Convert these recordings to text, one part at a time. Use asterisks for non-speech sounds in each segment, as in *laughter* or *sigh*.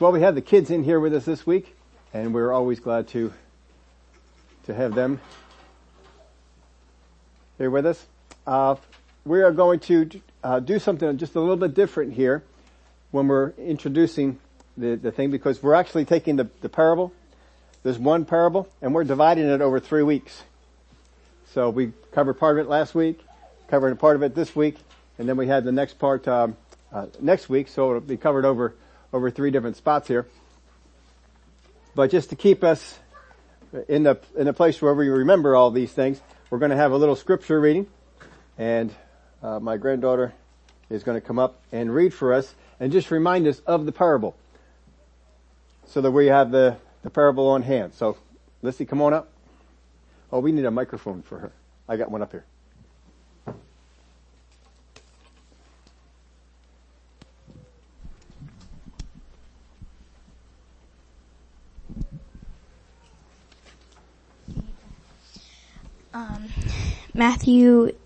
Well, we have the kids in here with us this week, and we're always glad to to have them here with us. Uh, we are going to uh, do something just a little bit different here when we're introducing the, the thing because we're actually taking the, the parable. There's one parable, and we're dividing it over three weeks. So we covered part of it last week, covered a part of it this week, and then we had the next part um, uh, next week. So it'll be covered over over three different spots here. But just to keep us in the, in a place where we remember all these things, we're going to have a little scripture reading and uh, my granddaughter is going to come up and read for us and just remind us of the parable so that we have the, the parable on hand. So, Lissy, come on up. Oh, we need a microphone for her. I got one up here. Um, Matthew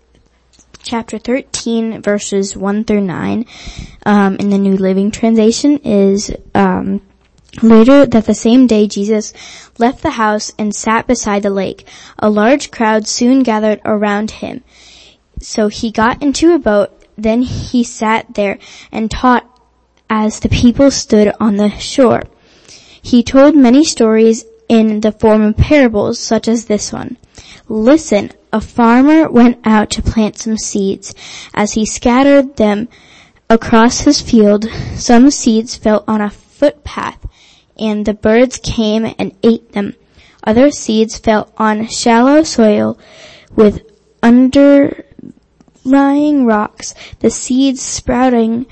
chapter 13 verses 1 through 9 um, in the New Living Translation is um, Later that the same day Jesus left the house and sat beside the lake. A large crowd soon gathered around him. So he got into a boat, then he sat there and taught as the people stood on the shore. He told many stories in the form of parables such as this one. Listen, a farmer went out to plant some seeds. As he scattered them across his field, some seeds fell on a footpath and the birds came and ate them. Other seeds fell on shallow soil with underlying rocks. The seeds sprouting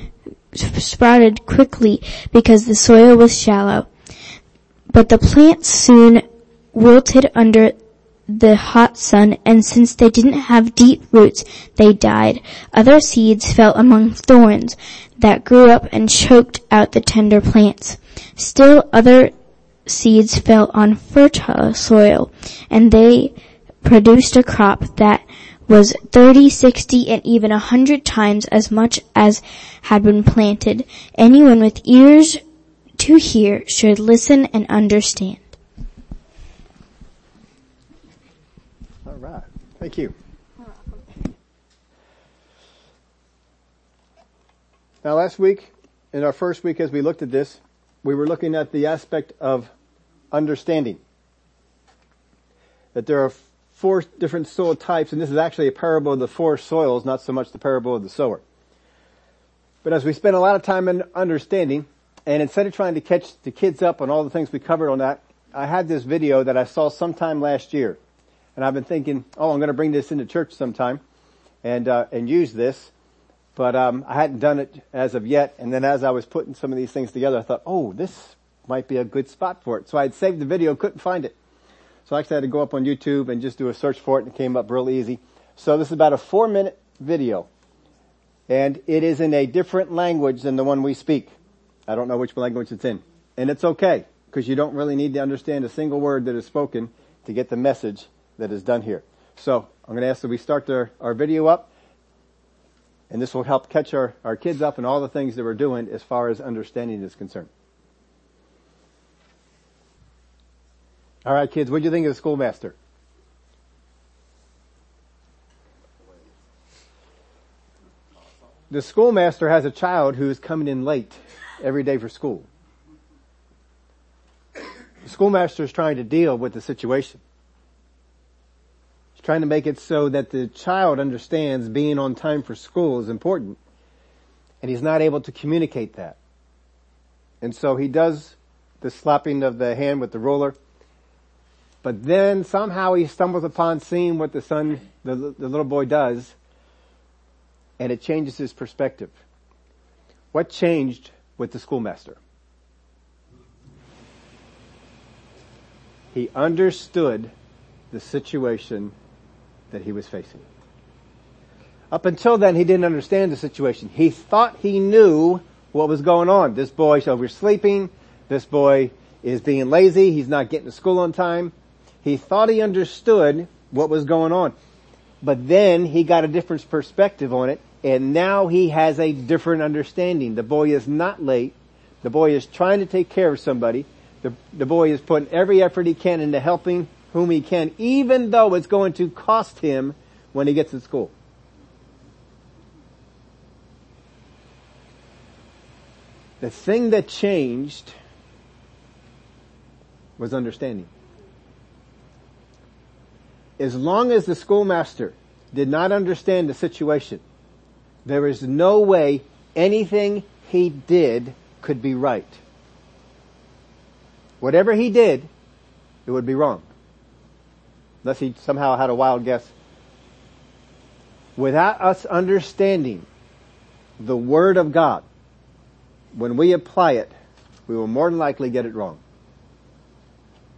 sprouted quickly because the soil was shallow. But the plants soon wilted under the hot sun and since they didn't have deep roots, they died. Other seeds fell among thorns that grew up and choked out the tender plants. Still other seeds fell on fertile soil and they produced a crop that was 30, 60, and even a hundred times as much as had been planted. Anyone with ears to hear should listen and understand. right. Thank you. Now last week, in our first week as we looked at this, we were looking at the aspect of understanding. That there are four different soil types, and this is actually a parable of the four soils, not so much the parable of the sower. But as we spent a lot of time in understanding, and instead of trying to catch the kids up on all the things we covered on that, I had this video that I saw sometime last year and I've been thinking, oh, I'm going to bring this into church sometime and uh, and use this, but um, I hadn't done it as of yet. And then as I was putting some of these things together, I thought, oh, this might be a good spot for it. So I had saved the video, couldn't find it, so I actually had to go up on YouTube and just do a search for it, and it came up real easy. So this is about a four minute video, and it is in a different language than the one we speak. I don't know which language it's in, and it's okay because you don't really need to understand a single word that is spoken to get the message that is done here. So I'm going to ask that we start our, our video up and this will help catch our, our kids up and all the things that we're doing as far as understanding is concerned. All right, kids, what do you think of the schoolmaster? The schoolmaster has a child who is coming in late every day for school. The schoolmaster is trying to deal with the situation trying to make it so that the child understands being on time for school is important. And he's not able to communicate that. And so he does the slapping of the hand with the ruler. But then somehow he stumbles upon seeing what the son, the, the little boy does, and it changes his perspective. What changed with the schoolmaster? He understood the situation that he was facing. Up until then, he didn't understand the situation. He thought he knew what was going on. This boy's oversleeping. This boy is being lazy. He's not getting to school on time. He thought he understood what was going on. But then he got a different perspective on it and now he has a different understanding. The boy is not late The boy is trying to take care of somebody. The, the boy is putting every effort he can into helping whom he can, even though it's going to cost him when he gets to school. The thing that changed was understanding. As long as the schoolmaster did not understand the situation, there is no way anything he did could be right. Whatever he did, it would be wrong. Unless he somehow had a wild guess. Without us understanding the Word of God, when we apply it, we will more than likely get it wrong.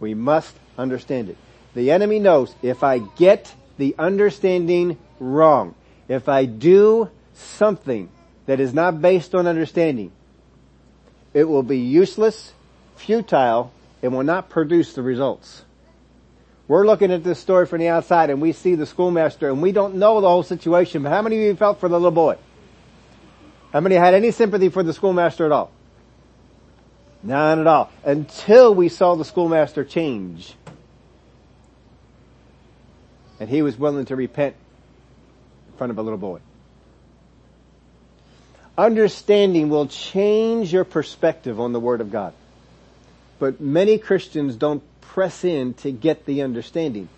We must understand it. The enemy knows if I get the understanding wrong, if I do something that is not based on understanding, it will be useless, futile, and will not produce the results. We're looking at this story from the outside and we see the schoolmaster and we don't know the whole situation, but how many of you felt for the little boy? How many had any sympathy for the schoolmaster at all? None at all. Until we saw the schoolmaster change. And he was willing to repent in front of a little boy. Understanding will change your perspective on the Word of God. But many Christians don't press in to get the understanding.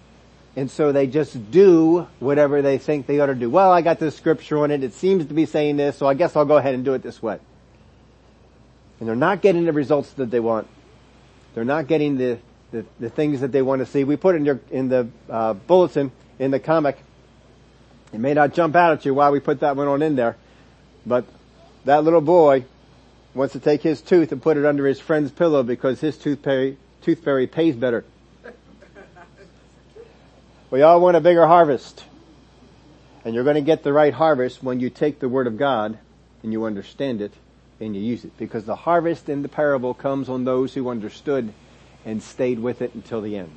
And so they just do whatever they think they ought to do. Well, I got this scripture on it. It seems to be saying this, so I guess I'll go ahead and do it this way. And they're not getting the results that they want. They're not getting the, the, the things that they want to see. We put in, your, in the uh, bulletin, in the comic, it may not jump out at you why we put that one on in there, but that little boy wants to take his tooth and put it under his friend's pillow because his tooth fairy, tooth fairy pays better. *laughs* We all want a bigger harvest. And you're going to get the right harvest when you take the Word of God and you understand it and you use it. Because the harvest in the parable comes on those who understood and stayed with it until the end.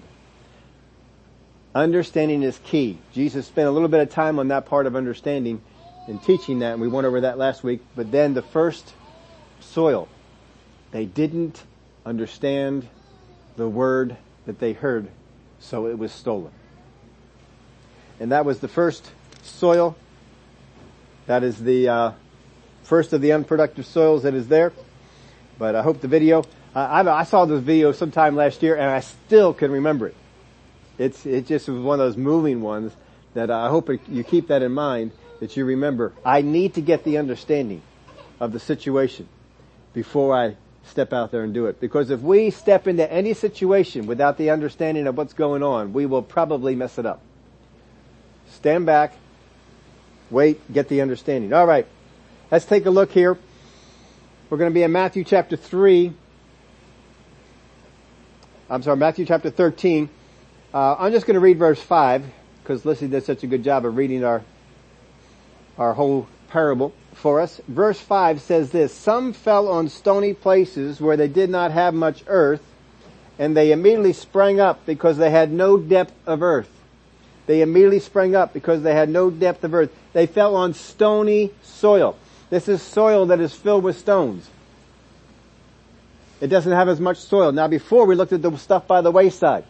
Understanding is key. Jesus spent a little bit of time on that part of understanding and teaching that, and we went over that last week. But then the first soil, they didn't understand the word that they heard, so it was stolen. And that was the first soil. That is the uh, first of the unproductive soils that is there. But I hope the video. I, I saw this video sometime last year, and I still can remember it. It's it just was one of those moving ones that I hope you keep that in mind that you remember, I need to get the understanding of the situation before I step out there and do it. Because if we step into any situation without the understanding of what's going on, we will probably mess it up. Stand back, wait, get the understanding. Alright, let's take a look here. We're going to be in Matthew chapter 3. I'm sorry, Matthew chapter 13. Uh, I'm just going to read verse 5 because Lissy did such a good job of reading our our whole parable for us. Verse 5 says this, Some fell on stony places where they did not have much earth, and they immediately sprang up because they had no depth of earth. They immediately sprang up because they had no depth of earth. They fell on stony soil. This is soil that is filled with stones. It doesn't have as much soil. Now before we looked at the stuff by the wayside.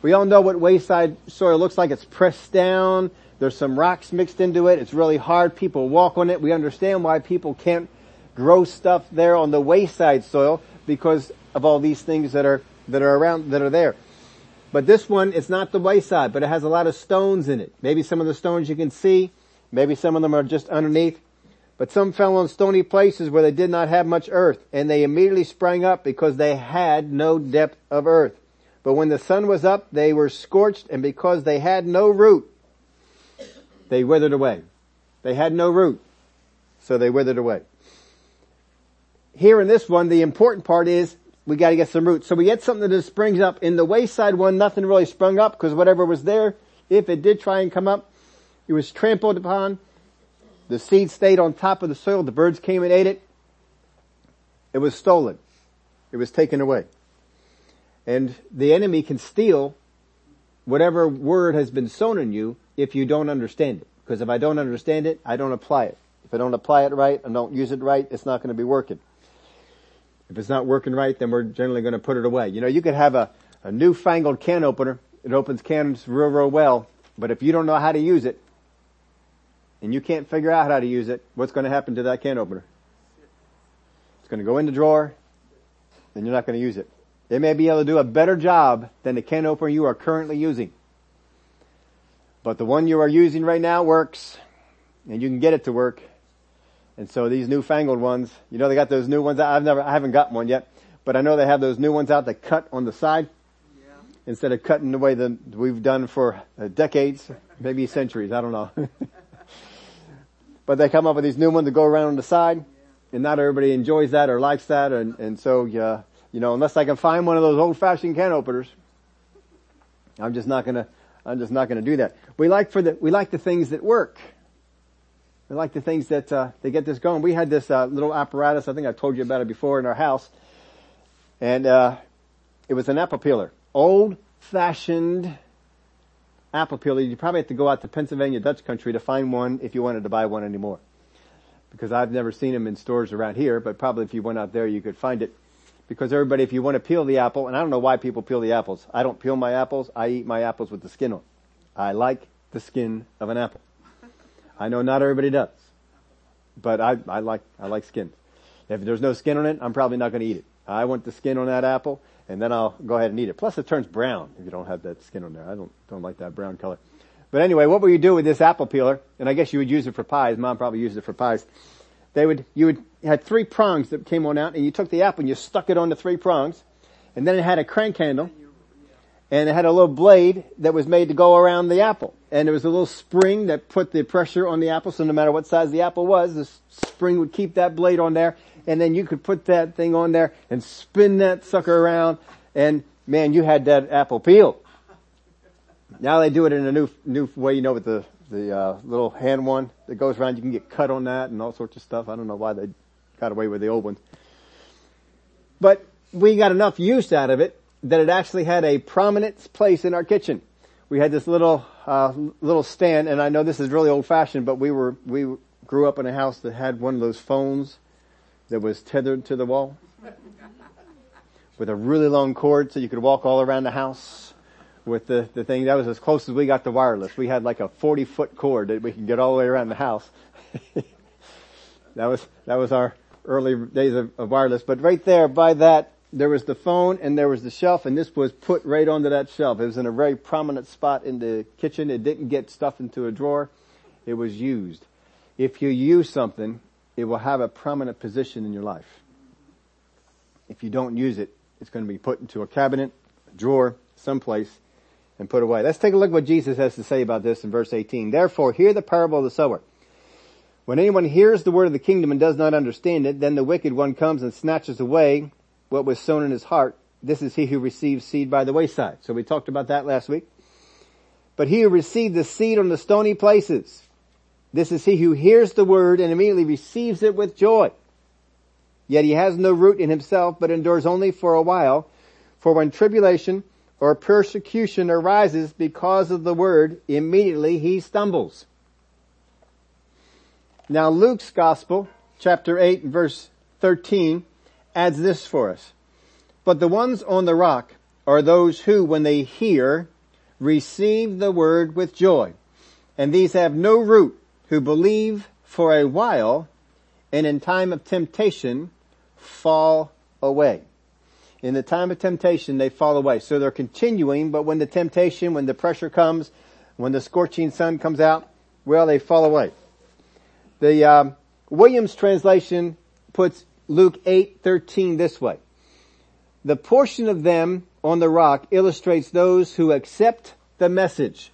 We all know what wayside soil looks like. It's pressed down. There's some rocks mixed into it. It's really hard. People walk on it. We understand why people can't grow stuff there on the wayside soil because of all these things that are, that are around, that are there. But this one, it's not the wayside, but it has a lot of stones in it. Maybe some of the stones you can see. Maybe some of them are just underneath. But some fell on stony places where they did not have much earth, and they immediately sprang up because they had no depth of earth. But when the sun was up, they were scorched, and because they had no root, they withered away. They had no root, so they withered away. Here in this one, the important part is we gotta get some roots. So we get something that springs up. In the wayside one, nothing really sprung up because whatever was there, if it did try and come up, it was trampled upon. The seed stayed on top of the soil. The birds came and ate it. It was stolen. It was taken away. And the enemy can steal whatever word has been sown in you if you don't understand it. Because if I don't understand it, I don't apply it. If I don't apply it right and don't use it right, it's not going to be working. If it's not working right, then we're generally going to put it away. You know, you could have a, a newfangled can opener. It opens cans real, real well. But if you don't know how to use it, and you can't figure out how to use it, what's going to happen to that can opener? It's going to go in the drawer, and you're not going to use it. They may be able to do a better job than the can opener you are currently using. But the one you are using right now works, and you can get it to work. And so these newfangled ones, you know, they got those new ones. I've never, I haven't gotten one yet, but I know they have those new ones out that cut on the side yeah. instead of cutting the way that we've done for uh, decades, maybe centuries. I don't know. *laughs* but they come up with these new ones that go around on the side, and not everybody enjoys that or likes that, and and so uh, you know, unless I can find one of those old-fashioned can openers, I'm just not gonna, I'm just not gonna do that. We like for the, we like the things that work. We like the things that uh, they get this going. We had this uh, little apparatus. I think I told you about it before in our house, and uh, it was an apple peeler, old-fashioned apple peeler. You probably have to go out to Pennsylvania, Dutch country, to find one if you wanted to buy one anymore. Because I've never seen them in stores around here, but probably if you went out there, you could find it. Because everybody, if you want to peel the apple, and I don't know why people peel the apples. I don't peel my apples. I eat my apples with the skin on. I like the skin of an apple. I know not everybody does, but I, I like, I like skin. If there's no skin on it, I'm probably not going to eat it. I want the skin on that apple, and then I'll go ahead and eat it. Plus, it turns brown if you don't have that skin on there. I don't don't like that brown color. But anyway, what will you do with this apple peeler? And I guess you would use it for pies. Mom probably used it for pies. They would you would had three prongs that came on out, and you took the apple and you stuck it on the three prongs, and then it had a crank handle, and it had a little blade that was made to go around the apple and there was a little spring that put the pressure on the apple, so no matter what size the apple was, the spring would keep that blade on there, and then you could put that thing on there and spin that sucker around, and man, you had that apple peeled. Now they do it in a new new way, you know, with the the uh, little hand one that goes around. You can get cut on that and all sorts of stuff. I don't know why they got away with the old one, but we got enough use out of it that it actually had a prominent place in our kitchen we had this little uh, little stand, and I know this is really old fashioned, but we were we grew up in a house that had one of those phones that was tethered to the wall *laughs* with a really long cord, so you could walk all around the house with the the thing. That was as close as we got to wireless. We had like a forty foot cord that we could get all the way around the house. *laughs* that was that was our early days of, of wireless. But right there by that there was the phone and there was the shelf and this was put right onto that shelf. It was in a very prominent spot in the kitchen. It didn't get stuffed into a drawer. It was used. If you use something, it will have a prominent position in your life. If you don't use it, it's going to be put into a cabinet, a drawer, someplace, and put away. Let's take a look at what Jesus has to say about this in verse 18. Therefore, hear the parable of the sower. When anyone hears the word of the kingdom and does not understand it, then the wicked one comes and snatches away what was sown in his heart. This is he who receives seed by the wayside. So we talked about that last week. But he who received the seed on the stony places. This is he who hears the word and immediately receives it with joy. Yet he has no root in himself, but endures only for a while. For when tribulation or persecution arises because of the word, immediately he stumbles. Now Luke's gospel, chapter 8 verse 13, adds this for us. But the ones on the rock are those who, when they hear, receive the word with joy. And these have no root, who believe for a while, and in time of temptation fall away. In the time of temptation, they fall away. So they're continuing, but when the temptation, when the pressure comes, when the scorching sun comes out, well, they fall away. The um, Williams translation puts Luke 8:13 this way. The portion of them on the rock illustrates those who accept the message.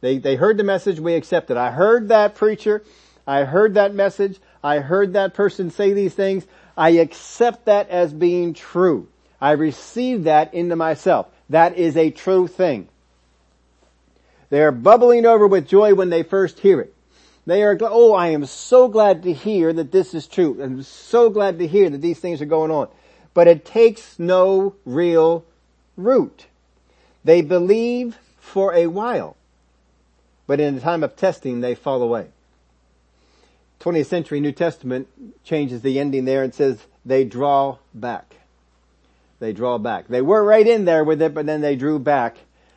They, they heard the message, we accept it. I heard that preacher, I heard that message, I heard that person say these things, I accept that as being true. I receive that into myself. That is a true thing. They are bubbling over with joy when they first hear it. They are, oh, I am so glad to hear that this is true. I'm so glad to hear that these things are going on. But it takes no real root. They believe for a while, but in the time of testing, they fall away. 20th century New Testament changes the ending there and says they draw back. They draw back. They were right in there with it, but then they drew back.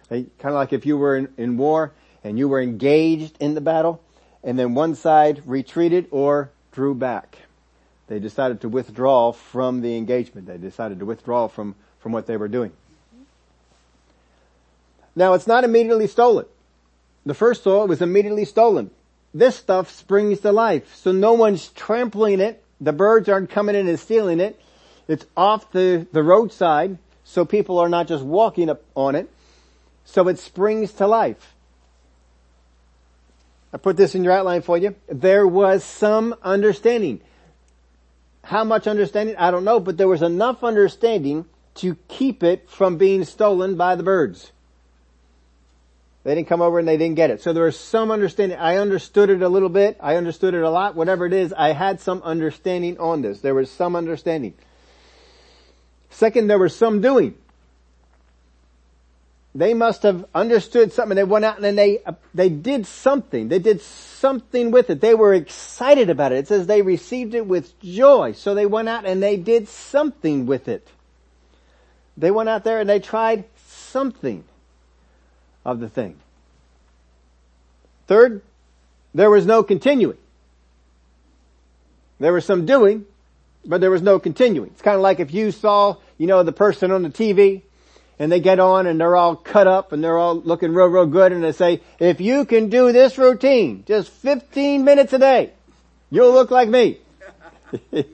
kind of like if you were in, in war and you were engaged in the battle and then one side retreated or drew back. They decided to withdraw from the engagement. They decided to withdraw from, from what they were doing. Now it's not immediately stolen. The first soil was immediately stolen. This stuff springs to life. So no one's trampling it. The birds aren't coming in and stealing it. It's off the, the roadside. So people are not just walking up on it. So it springs to life. I put this in your outline for you. There was some understanding. How much understanding? I don't know, but there was enough understanding to keep it from being stolen by the birds. They didn't come over and they didn't get it. So there was some understanding. I understood it a little bit. I understood it a lot. Whatever it is, I had some understanding on this. There was some understanding. Second, there was some doing. They must have understood something. They went out and they, uh, they did something. They did something with it. They were excited about it. It says they received it with joy. So they went out and they did something with it. They went out there and they tried something of the thing. Third, there was no continuing. There was some doing, but there was no continuing. It's kind of like if you saw, you know, the person on the TV and they get on and they're all cut up and they're all looking real, real good and they say, if you can do this routine, just 15 minutes a day, you'll look like me. *laughs*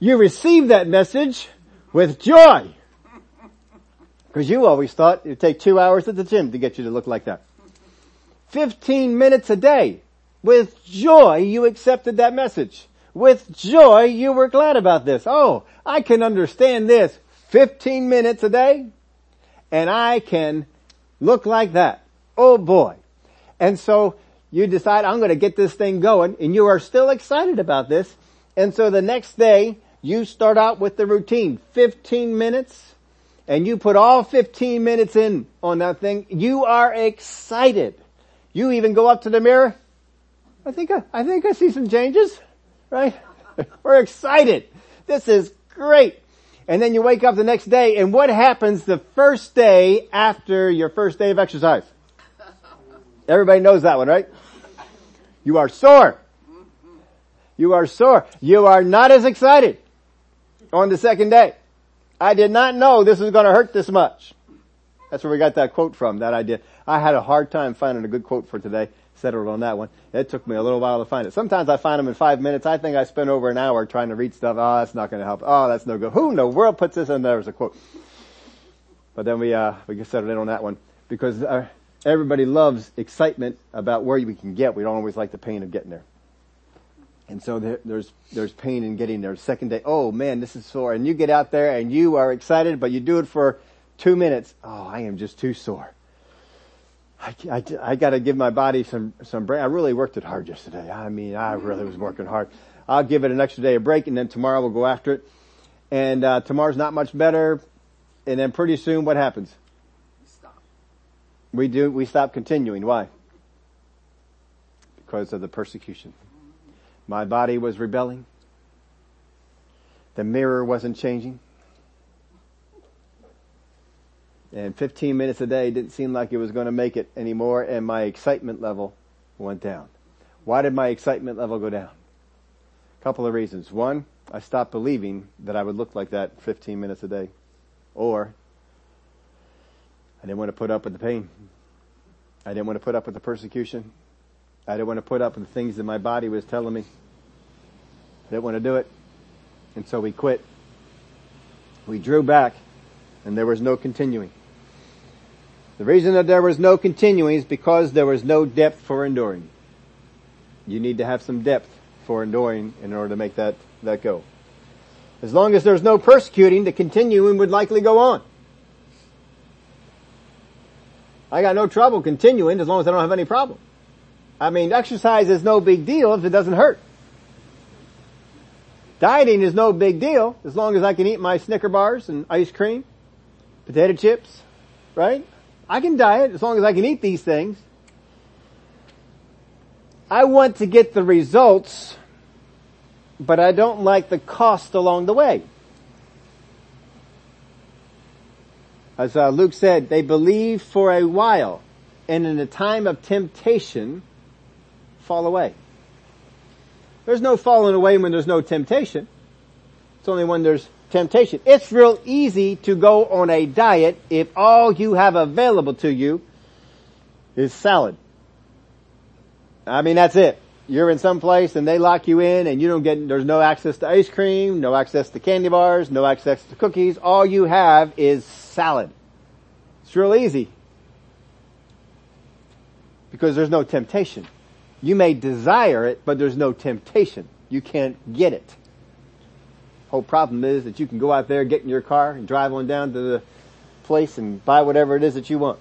you receive that message with joy. Because you always thought it'd take two hours at the gym to get you to look like that. 15 minutes a day. With joy, you accepted that message. With joy, you were glad about this. Oh, I can understand this. 15 minutes a day, and I can look like that. Oh boy. And so, you decide, I'm gonna get this thing going, and you are still excited about this. And so the next day, you start out with the routine. 15 minutes, and you put all 15 minutes in on that thing, you are excited. You even go up to the mirror. I think I, I think I see some changes, right? *laughs* We're excited. This is great. And then you wake up the next day and what happens the first day after your first day of exercise? Everybody knows that one, right? You are sore. You are sore. You are not as excited on the second day. I did not know this was going to hurt this much. That's where we got that quote from, that idea. I had a hard time finding a good quote for today. Settled on that one. It took me a little while to find it. Sometimes I find them in five minutes. I think I spent over an hour trying to read stuff. Oh, that's not going to help. Oh, that's no good. Who in the world puts this in there as a quote? But then we, uh, we settled in on that one because uh, everybody loves excitement about where we can get. We don't always like the pain of getting there. And so there, there's, there's pain in getting there. Second day, oh man, this is sore. And you get out there and you are excited, but you do it for two minutes. Oh, I am just too sore. I, I, I gotta give my body some, some break. I really worked it hard yesterday. I mean, I really was working hard. I'll give it an extra day of break and then tomorrow we'll go after it. And, uh, tomorrow's not much better. And then pretty soon what happens? We stop. We do, we stop continuing. Why? Because of the persecution. My body was rebelling. The mirror wasn't changing. And 15 minutes a day didn't seem like it was going to make it anymore and my excitement level went down. Why did my excitement level go down? A couple of reasons. One, I stopped believing that I would look like that 15 minutes a day. Or, I didn't want to put up with the pain. I didn't want to put up with the persecution. I didn't want to put up with the things that my body was telling me. I didn't want to do it. And so we quit. We drew back and there was no continuing. The reason that there was no continuing is because there was no depth for enduring. You need to have some depth for enduring in order to make that, that go. As long as there's no persecuting, the continuing would likely go on. I got no trouble continuing as long as I don't have any problem. I mean, exercise is no big deal if it doesn't hurt. Dieting is no big deal as long as I can eat my Snicker bars and ice cream, potato chips, right? I can diet as long as I can eat these things. I want to get the results, but I don't like the cost along the way. As uh, Luke said, they believe for a while, and in a time of temptation, fall away. There's no falling away when there's no temptation. It's only when there's temptation. It's real easy to go on a diet if all you have available to you is salad. I mean, that's it. You're in some place and they lock you in and you don't get, there's no access to ice cream, no access to candy bars, no access to cookies. All you have is salad. It's real easy. Because there's no temptation. You may desire it, but there's no temptation. You can't get it. Whole problem is that you can go out there, get in your car and drive on down to the place and buy whatever it is that you want.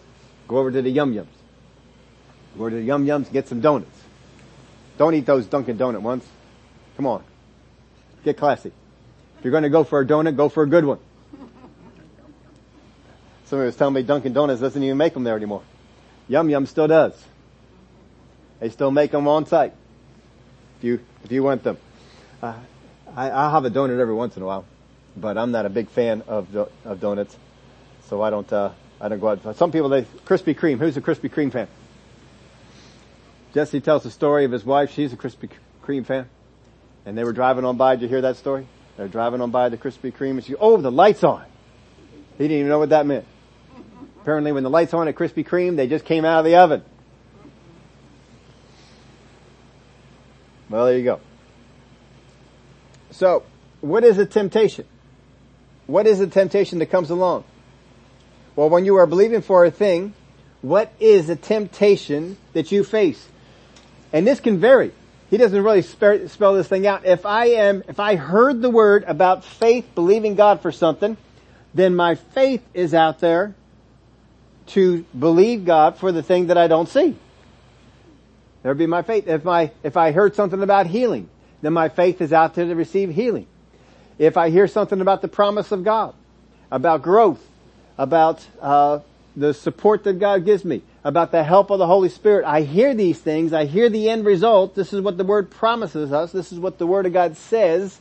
Go over to the Yum Yums. Go to the Yum Yums, and get some donuts. Don't eat those Dunkin' Donut ones. Come on. Get classy. If you're going to go for a donut, go for a good one. Somebody was telling me Dunkin' Donuts doesn't even make them there anymore. Yum Yum still does. They still make them on site. If you, if you want them. Uh, I, I'll have a donut every once in a while, but I'm not a big fan of, of donuts. So I don't, uh, I don't go out. Some people, they, Krispy Kreme. Who's a Krispy Kreme fan? Jesse tells the story of his wife. She's a Krispy Kreme fan. And they were driving on by. Did you hear that story? They're driving on by the Krispy Kreme and she, oh, the light's on. He didn't even know what that meant. Apparently when the light's on at Krispy Kreme, they just came out of the oven. Well, there you go. So, what is a temptation? What is a temptation that comes along? Well, when you are believing for a thing, what is a temptation that you face? And this can vary. He doesn't really spell this thing out. If I am, if I heard the word about faith, believing God for something, then my faith is out there to believe God for the thing that I don't see. There'd be my faith. If my, if I heard something about healing, then my faith is out there to receive healing. If I hear something about the promise of God, about growth, about, uh, the support that God gives me, about the help of the Holy Spirit. I hear these things. I hear the end result. This is what the Word promises us. This is what the Word of God says.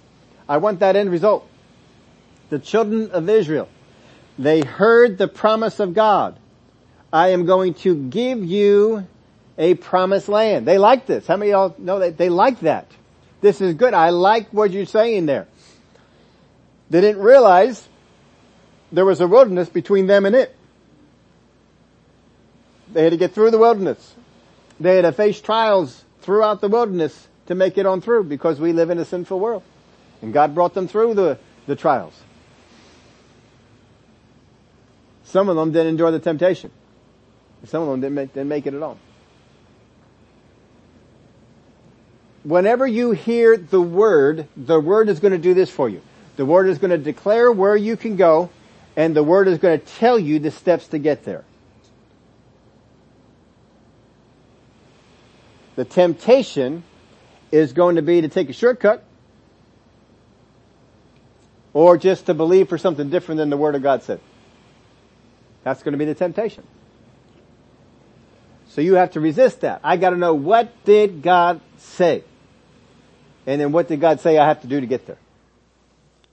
I want that end result. The children of Israel, they heard the promise of God. I am going to give you a promised land. They like this. How many of y'all know that they like that? This is good. I like what you're saying there. They didn't realize there was a wilderness between them and it. They had to get through the wilderness. They had to face trials throughout the wilderness to make it on through because we live in a sinful world. And God brought them through the, the trials. Some of them didn't endure the temptation. Some of them didn't make, didn't make it at all. Whenever you hear the word, the word is going to do this for you. The word is going to declare where you can go, and the word is going to tell you the steps to get there. The temptation is going to be to take a shortcut or just to believe for something different than the Word of God said. That's going to be the temptation. So you have to resist that. I gotta know what did God say? And then what did God say I have to do to get there?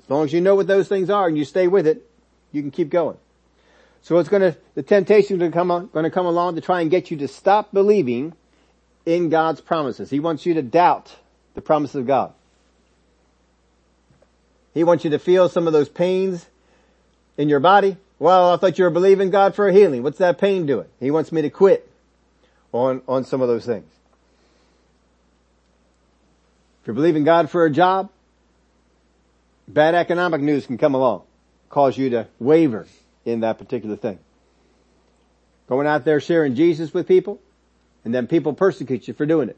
As long as you know what those things are and you stay with it, you can keep going. So it's gonna, the temptation is to come along to try and get you to stop believing in God's promises. He wants you to doubt the promises of God. He wants you to feel some of those pains in your body. Well, I thought you were believing God for a healing. What's that pain doing? He wants me to quit on, on some of those things. If you're believing God for a job, bad economic news can come along, cause you to waver in that particular thing. Going out there sharing Jesus with people, and then people persecute you for doing it.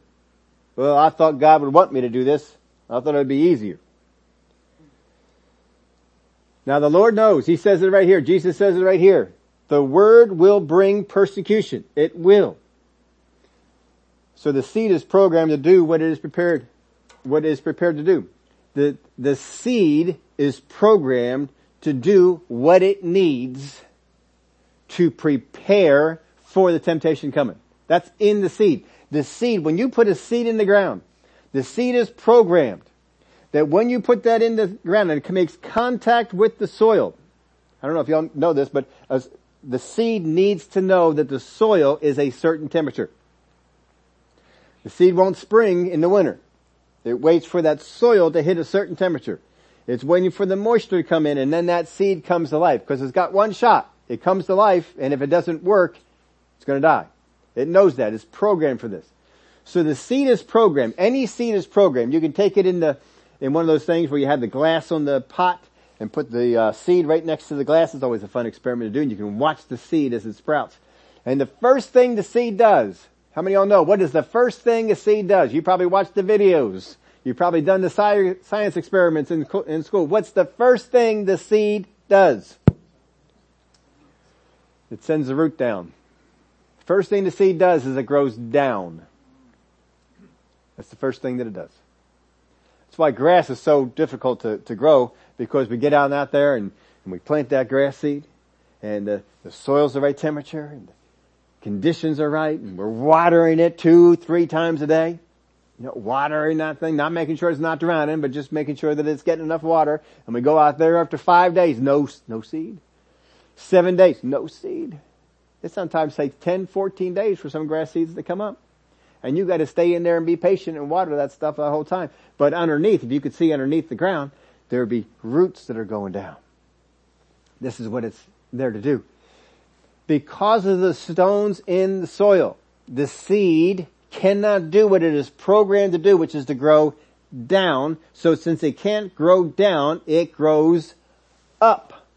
Well, I thought God would want me to do this. I thought it would be easier. Now the Lord knows. He says it right here. Jesus says it right here. The word will bring persecution. It will. So the seed is programmed to do what it is prepared, what it is prepared to do. The, the seed is programmed to do what it needs to prepare for the temptation coming. That's in the seed. The seed, when you put a seed in the ground, the seed is programmed that when you put that in the ground and it makes contact with the soil, I don't know if y'all know this, but the seed needs to know that the soil is a certain temperature. The seed won't spring in the winter. It waits for that soil to hit a certain temperature. It's waiting for the moisture to come in and then that seed comes to life because it's got one shot. It comes to life and if it doesn't work, it's going to die. It knows that. It's programmed for this. So the seed is programmed. Any seed is programmed. You can take it in the, in one of those things where you have the glass on the pot and put the uh, seed right next to the glass. It's always a fun experiment to do and you can watch the seed as it sprouts. And the first thing the seed does how many of y'all know what is the first thing a seed does? You probably watched the videos. You've probably done the science experiments in, in school. What's the first thing the seed does? It sends the root down. First thing the seed does is it grows down. That's the first thing that it does. That's why grass is so difficult to, to grow because we get out and out there and, and we plant that grass seed and the, the soil's the right temperature and the conditions are right and we're watering it two, three times a day. You know, watering that thing, not making sure it's not drowning, but just making sure that it's getting enough water. And we go out there after five days, no, no seed. Seven days, no seed. It sometimes takes 10, 14 days for some grass seeds to come up. And you gotta stay in there and be patient and water that stuff the whole time. But underneath, if you could see underneath the ground, there would be roots that are going down. This is what it's there to do because of the stones in the soil. The seed cannot do what it is programmed to do, which is to grow down. So since it can't grow down, it grows up.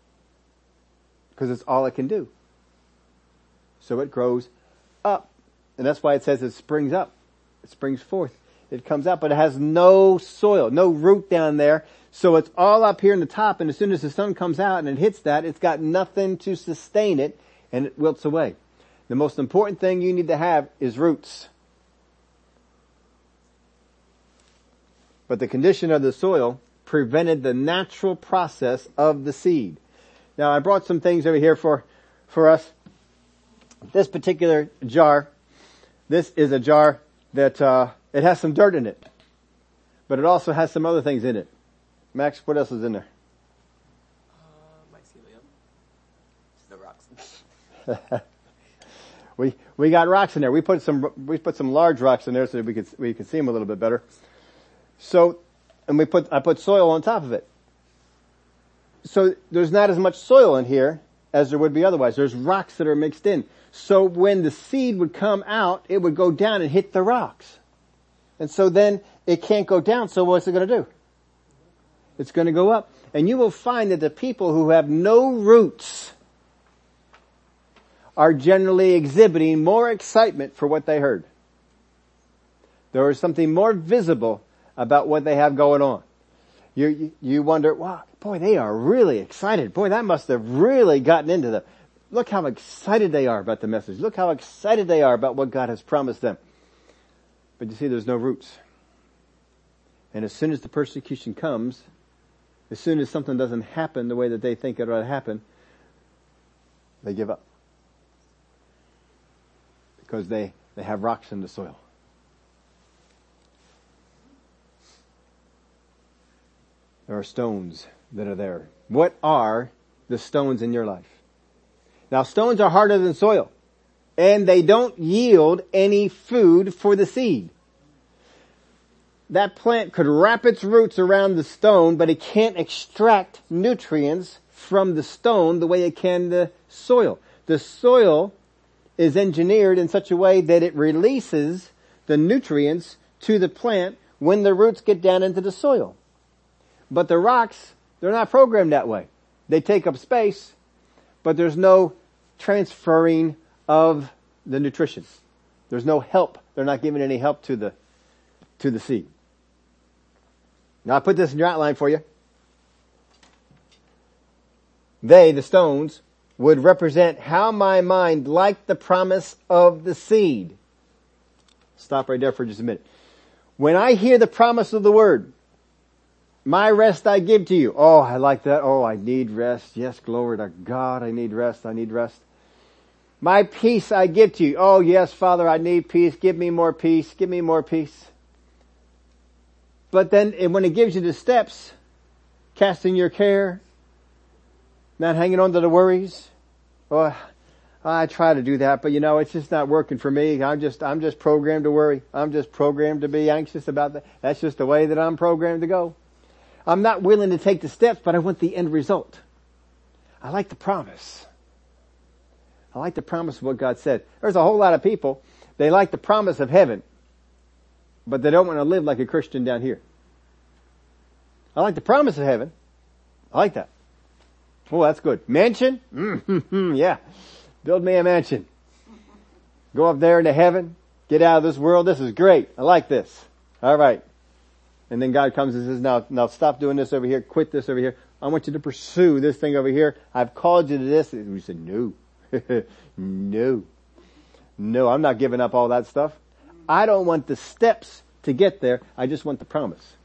Because it's all it can do. So it grows up. And that's why it says it springs up. It springs forth. It comes up, but it has no soil, no root down there. So it's all up here in the top, and as soon as the sun comes out and it hits that, it's got nothing to sustain it and it wilts away. The most important thing you need to have is roots. But the condition of the soil prevented the natural process of the seed. Now I brought some things over here for, for us. This particular jar, this is a jar that, uh, it has some dirt in it. But it also has some other things in it. Max, what else is in there? *laughs* we we got rocks in there. We put some we put some large rocks in there so we could we could see them a little bit better. So, and we put I put soil on top of it. So there's not as much soil in here as there would be otherwise. There's rocks that are mixed in. So when the seed would come out, it would go down and hit the rocks. And so then it can't go down, so what's it gonna do? It's gonna go up. And you will find that the people who have no roots are generally exhibiting more excitement for what they heard. There is something more visible about what they have going on. You, you wonder, wow, boy, they are really excited. Boy, that must have really gotten into them. Look how excited they are about the message. Look how excited they are about what God has promised them. But you see, there's no roots. And as soon as the persecution comes, as soon as something doesn't happen the way that they think it ought to happen, they give up because they, they have rocks in the soil. There are stones that are there. What are the stones in your life? Now stones are harder than soil and they don't yield any food for the seed. That plant could wrap its roots around the stone, but it can't extract nutrients from the stone the way it can the soil. The soil is engineered in such a way that it releases the nutrients to the plant when the roots get down into the soil. But the rocks, they're not programmed that way. They take up space, but there's no transferring of the nutrition. There's no help. They're not giving any help to the, to the seed. Now I put this in your outline for you. They, the stones, would represent how my mind liked the promise of the seed. Stop right there for just a minute. When I hear the promise of the word, my rest I give to you. Oh, I like that. Oh, I need rest. Yes, glory to God. I need rest. I need rest. My peace I give to you. Oh yes, Father, I need peace. Give me more peace. Give me more peace. But then when it gives you the steps, casting your care, not hanging on to the worries, oh, I try to do that, but you know, it's just not working for me. I'm just, I'm just programmed to worry. I'm just programmed to be anxious about that. That's just the way that I'm programmed to go. I'm not willing to take the steps, but I want the end result. I like the promise. I like the promise of what God said. There's a whole lot of people, they like the promise of heaven, but they don't want to live like a Christian down here. I like the promise of heaven. I like that. Oh, that's good. Mansion? Mm-hmm, *laughs* yeah. Build me a mansion. Go up there into heaven. Get out of this world. This is great. I like this. All right. And then God comes and says, now, now stop doing this over here. Quit this over here. I want you to pursue this thing over here. I've called you to this. And we said, no. *laughs* no. No, I'm not giving up all that stuff. I don't want the steps to get there. I just want the promise.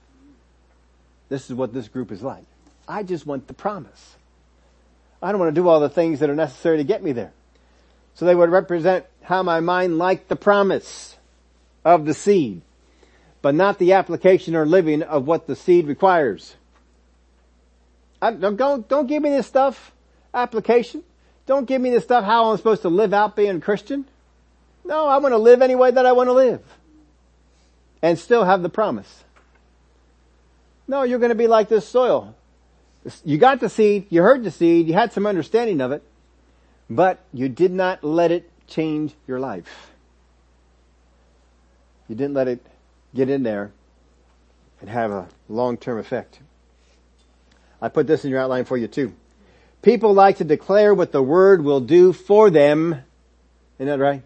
This is what this group is like. I just want the promise. I don't want to do all the things that are necessary to get me there. So they would represent how my mind liked the promise of the seed, but not the application or living of what the seed requires. I, don't, don't give me this stuff, application. Don't give me this stuff how I'm supposed to live out being Christian. No, I want to live any way that I want to live. And still have the promise. No, you're going to be like this soil. You got the seed, you heard the seed, you had some understanding of it, but you did not let it change your life. You didn't let it get in there and have a long-term effect. I put this in your outline for you too. People like to declare what the word will do for them. Isn't that right?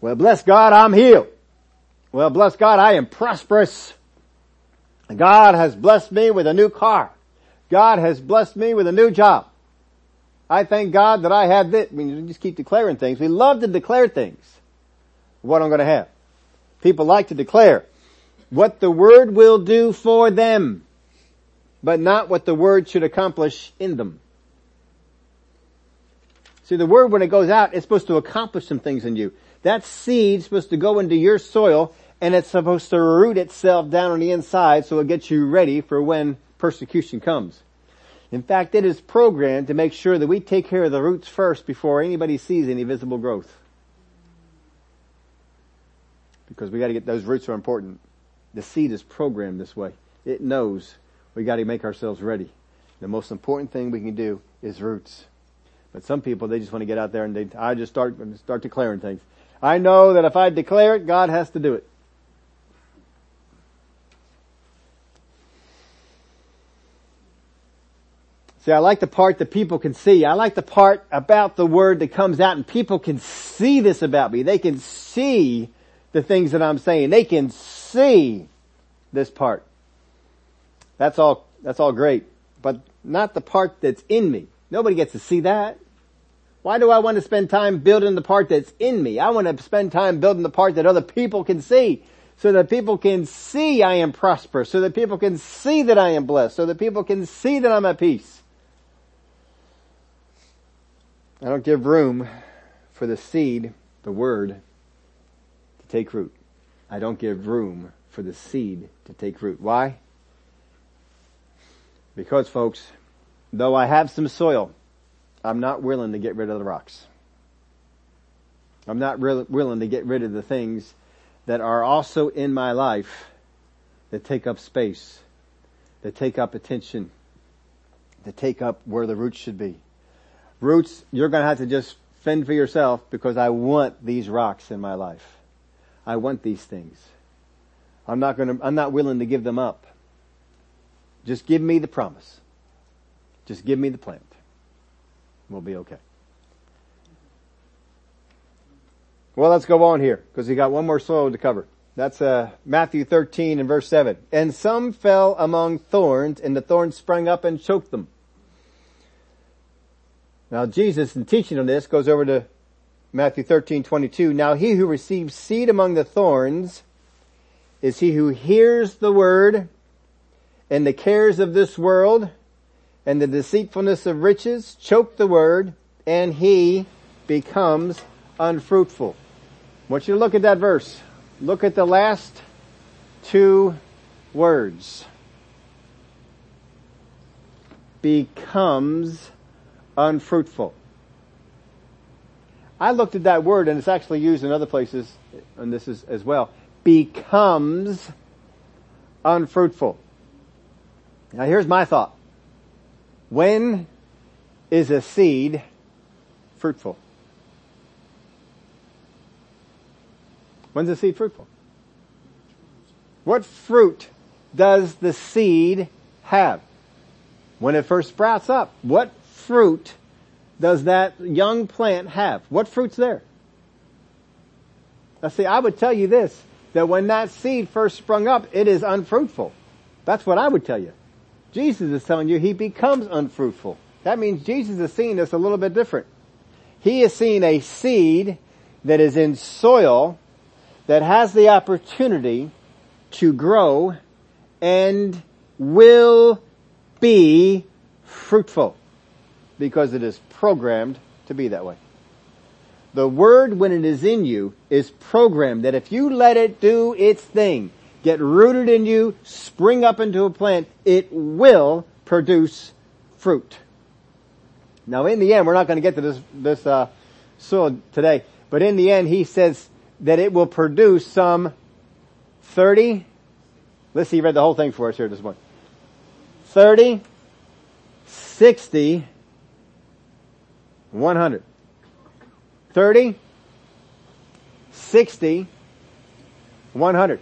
Well, bless God, I'm healed. Well, bless God, I am prosperous. God has blessed me with a new car. God has blessed me with a new job. I thank God that I have this. I mean, just keep declaring things. We love to declare things. What I'm going to have. People like to declare what the word will do for them, but not what the word should accomplish in them. See, the word when it goes out, it's supposed to accomplish some things in you. That seed's supposed to go into your soil and it's supposed to root itself down on the inside so it gets you ready for when persecution comes. In fact, it is programmed to make sure that we take care of the roots first before anybody sees any visible growth. Because we gotta get, those roots are important. The seed is programmed this way. It knows we gotta make ourselves ready. The most important thing we can do is roots. But some people, they just want to get out there and they, I just start, start declaring things. I know that if I declare it, God has to do it. See, I like the part that people can see. I like the part about the word that comes out and people can see this about me. They can see the things that I'm saying. They can see this part. That's all, that's all great, but not the part that's in me. Nobody gets to see that. Why do I want to spend time building the part that's in me? I want to spend time building the part that other people can see so that people can see I am prosperous, so that people can see that I am blessed, so that people can see that I'm at peace. I don't give room for the seed, the word, to take root. I don't give room for the seed to take root. Why? Because folks, though I have some soil, I'm not willing to get rid of the rocks. I'm not really willing to get rid of the things that are also in my life that take up space, that take up attention, that take up where the roots should be. Roots, you're gonna have to just fend for yourself because I want these rocks in my life. I want these things. I'm not gonna, I'm not willing to give them up. Just give me the promise. Just give me the plant. We'll be okay. Well, let's go on here because we got one more soil to cover. That's uh, Matthew 13 and verse 7. And some fell among thorns and the thorns sprang up and choked them. Now Jesus, in teaching on this, goes over to Matthew 13, 22. Now he who receives seed among the thorns is he who hears the word and the cares of this world and the deceitfulness of riches choke the word and he becomes unfruitful. I want you to look at that verse. Look at the last two words. Becomes unfruitful. I looked at that word and it's actually used in other places, and this is as well. Becomes unfruitful. Now here's my thought. When is a seed fruitful? When's a seed fruitful? What fruit does the seed have? When it first sprouts up, what fruit does that young plant have? What fruit's there? Now see, I would tell you this, that when that seed first sprung up, it is unfruitful. That's what I would tell you. Jesus is telling you he becomes unfruitful. That means Jesus is seeing this a little bit different. He is seeing a seed that is in soil that has the opportunity to grow and will be fruitful because it is programmed to be that way. The word when it is in you is programmed that if you let it do its thing, get rooted in you, spring up into a plant, it will produce fruit. Now in the end, we're not going to get to this, this, uh, soil today, but in the end, he says that it will produce some 30, let's see, he read the whole thing for us here this morning. 30, 60, 100. 30, 60, 100.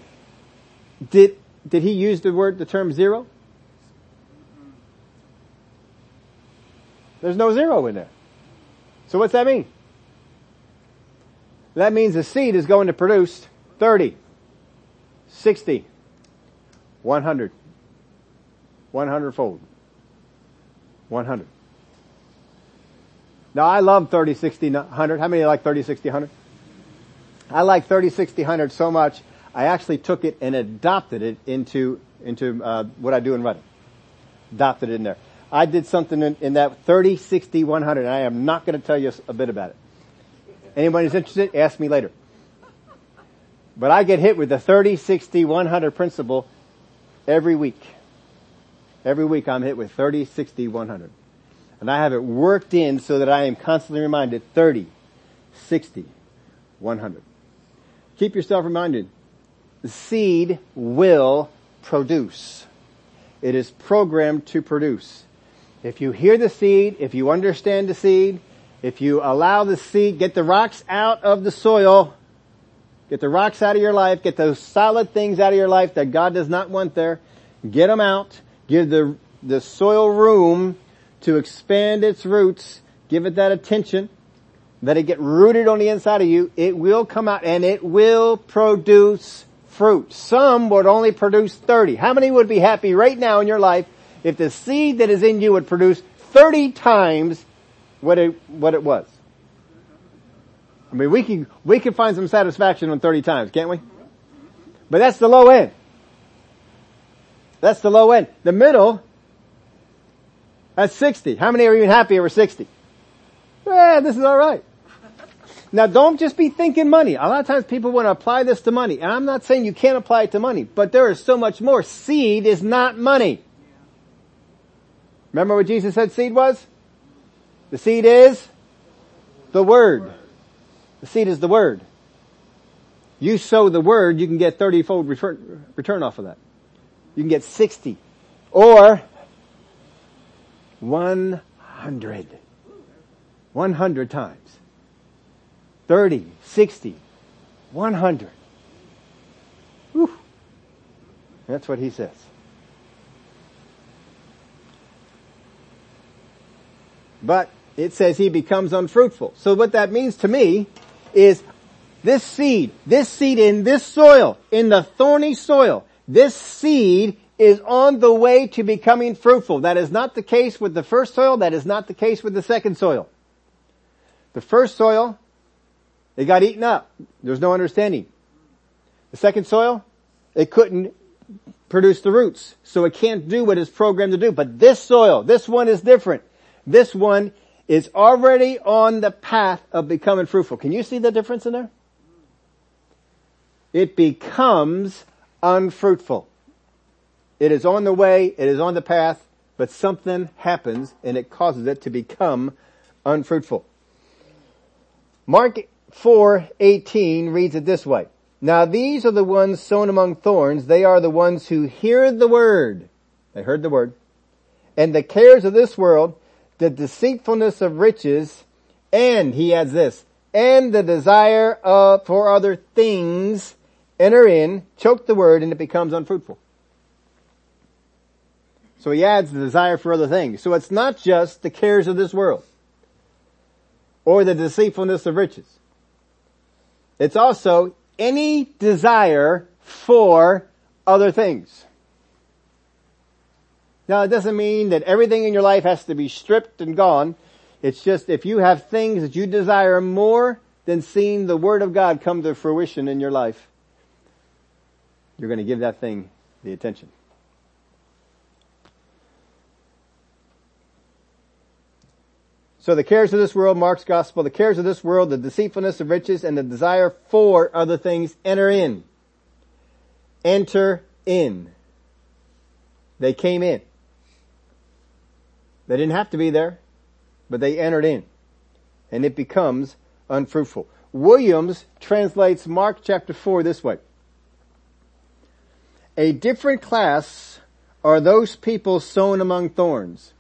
Did, did he use the word, the term zero? There's no zero in there. So what's that mean? That means the seed is going to produce 30, 60, 100. 100 fold. 100. Now I love 30, 60, 100. How many like 30, 60, 100? I like 30, 60, 100 so much, I actually took it and adopted it into, into, uh, what I do in running. Adopted it in there. I did something in, in that 30, 60, 100, and I am not going to tell you a bit about it. Anyone who's interested, ask me later. But I get hit with the 30, 60, 100 principle every week. Every week I'm hit with 30, 60, 100. And I have it worked in so that I am constantly reminded 30, 60, 100. Keep yourself reminded. The seed will produce. It is programmed to produce. If you hear the seed, if you understand the seed, if you allow the seed, get the rocks out of the soil, get the rocks out of your life, get those solid things out of your life that God does not want there, get them out, give the, the soil room to expand its roots, give it that attention, let it get rooted on the inside of you, it will come out and it will produce fruit. Some would only produce 30. How many would be happy right now in your life if the seed that is in you would produce 30 times what it, what it was? I mean, we can, we can find some satisfaction on 30 times, can't we? But that's the low end. That's the low end. The middle that's 60. How many are even happy over 60? Yeah, this is alright. Now don't just be thinking money. A lot of times people want to apply this to money. And I'm not saying you can't apply it to money, but there is so much more. Seed is not money. Remember what Jesus said seed was? The seed is the word. The seed is the word. You sow the word, you can get 30 fold return, return off of that. You can get 60. Or 100. 100 times. 30, 60, 100. Whew. That's what he says. But it says he becomes unfruitful. So what that means to me is this seed, this seed in this soil, in the thorny soil, this seed is on the way to becoming fruitful. That is not the case with the first soil. That is not the case with the second soil. The first soil, it got eaten up. There's no understanding. The second soil, it couldn't produce the roots. So it can't do what it's programmed to do. But this soil, this one is different. This one is already on the path of becoming fruitful. Can you see the difference in there? It becomes unfruitful. It is on the way, it is on the path, but something happens and it causes it to become unfruitful. Mark 4:18 reads it this way. Now these are the ones sown among thorns. They are the ones who hear the word. They heard the word. And the cares of this world, the deceitfulness of riches, and he adds this, and the desire of, for other things enter in, choke the word, and it becomes unfruitful. So he adds the desire for other things. So it's not just the cares of this world or the deceitfulness of riches. It's also any desire for other things. Now it doesn't mean that everything in your life has to be stripped and gone. It's just if you have things that you desire more than seeing the Word of God come to fruition in your life, you're going to give that thing the attention. So the cares of this world, Mark's gospel, the cares of this world, the deceitfulness of riches, and the desire for other things enter in. Enter in. They came in. They didn't have to be there, but they entered in. And it becomes unfruitful. Williams translates Mark chapter 4 this way. A different class are those people sown among thorns.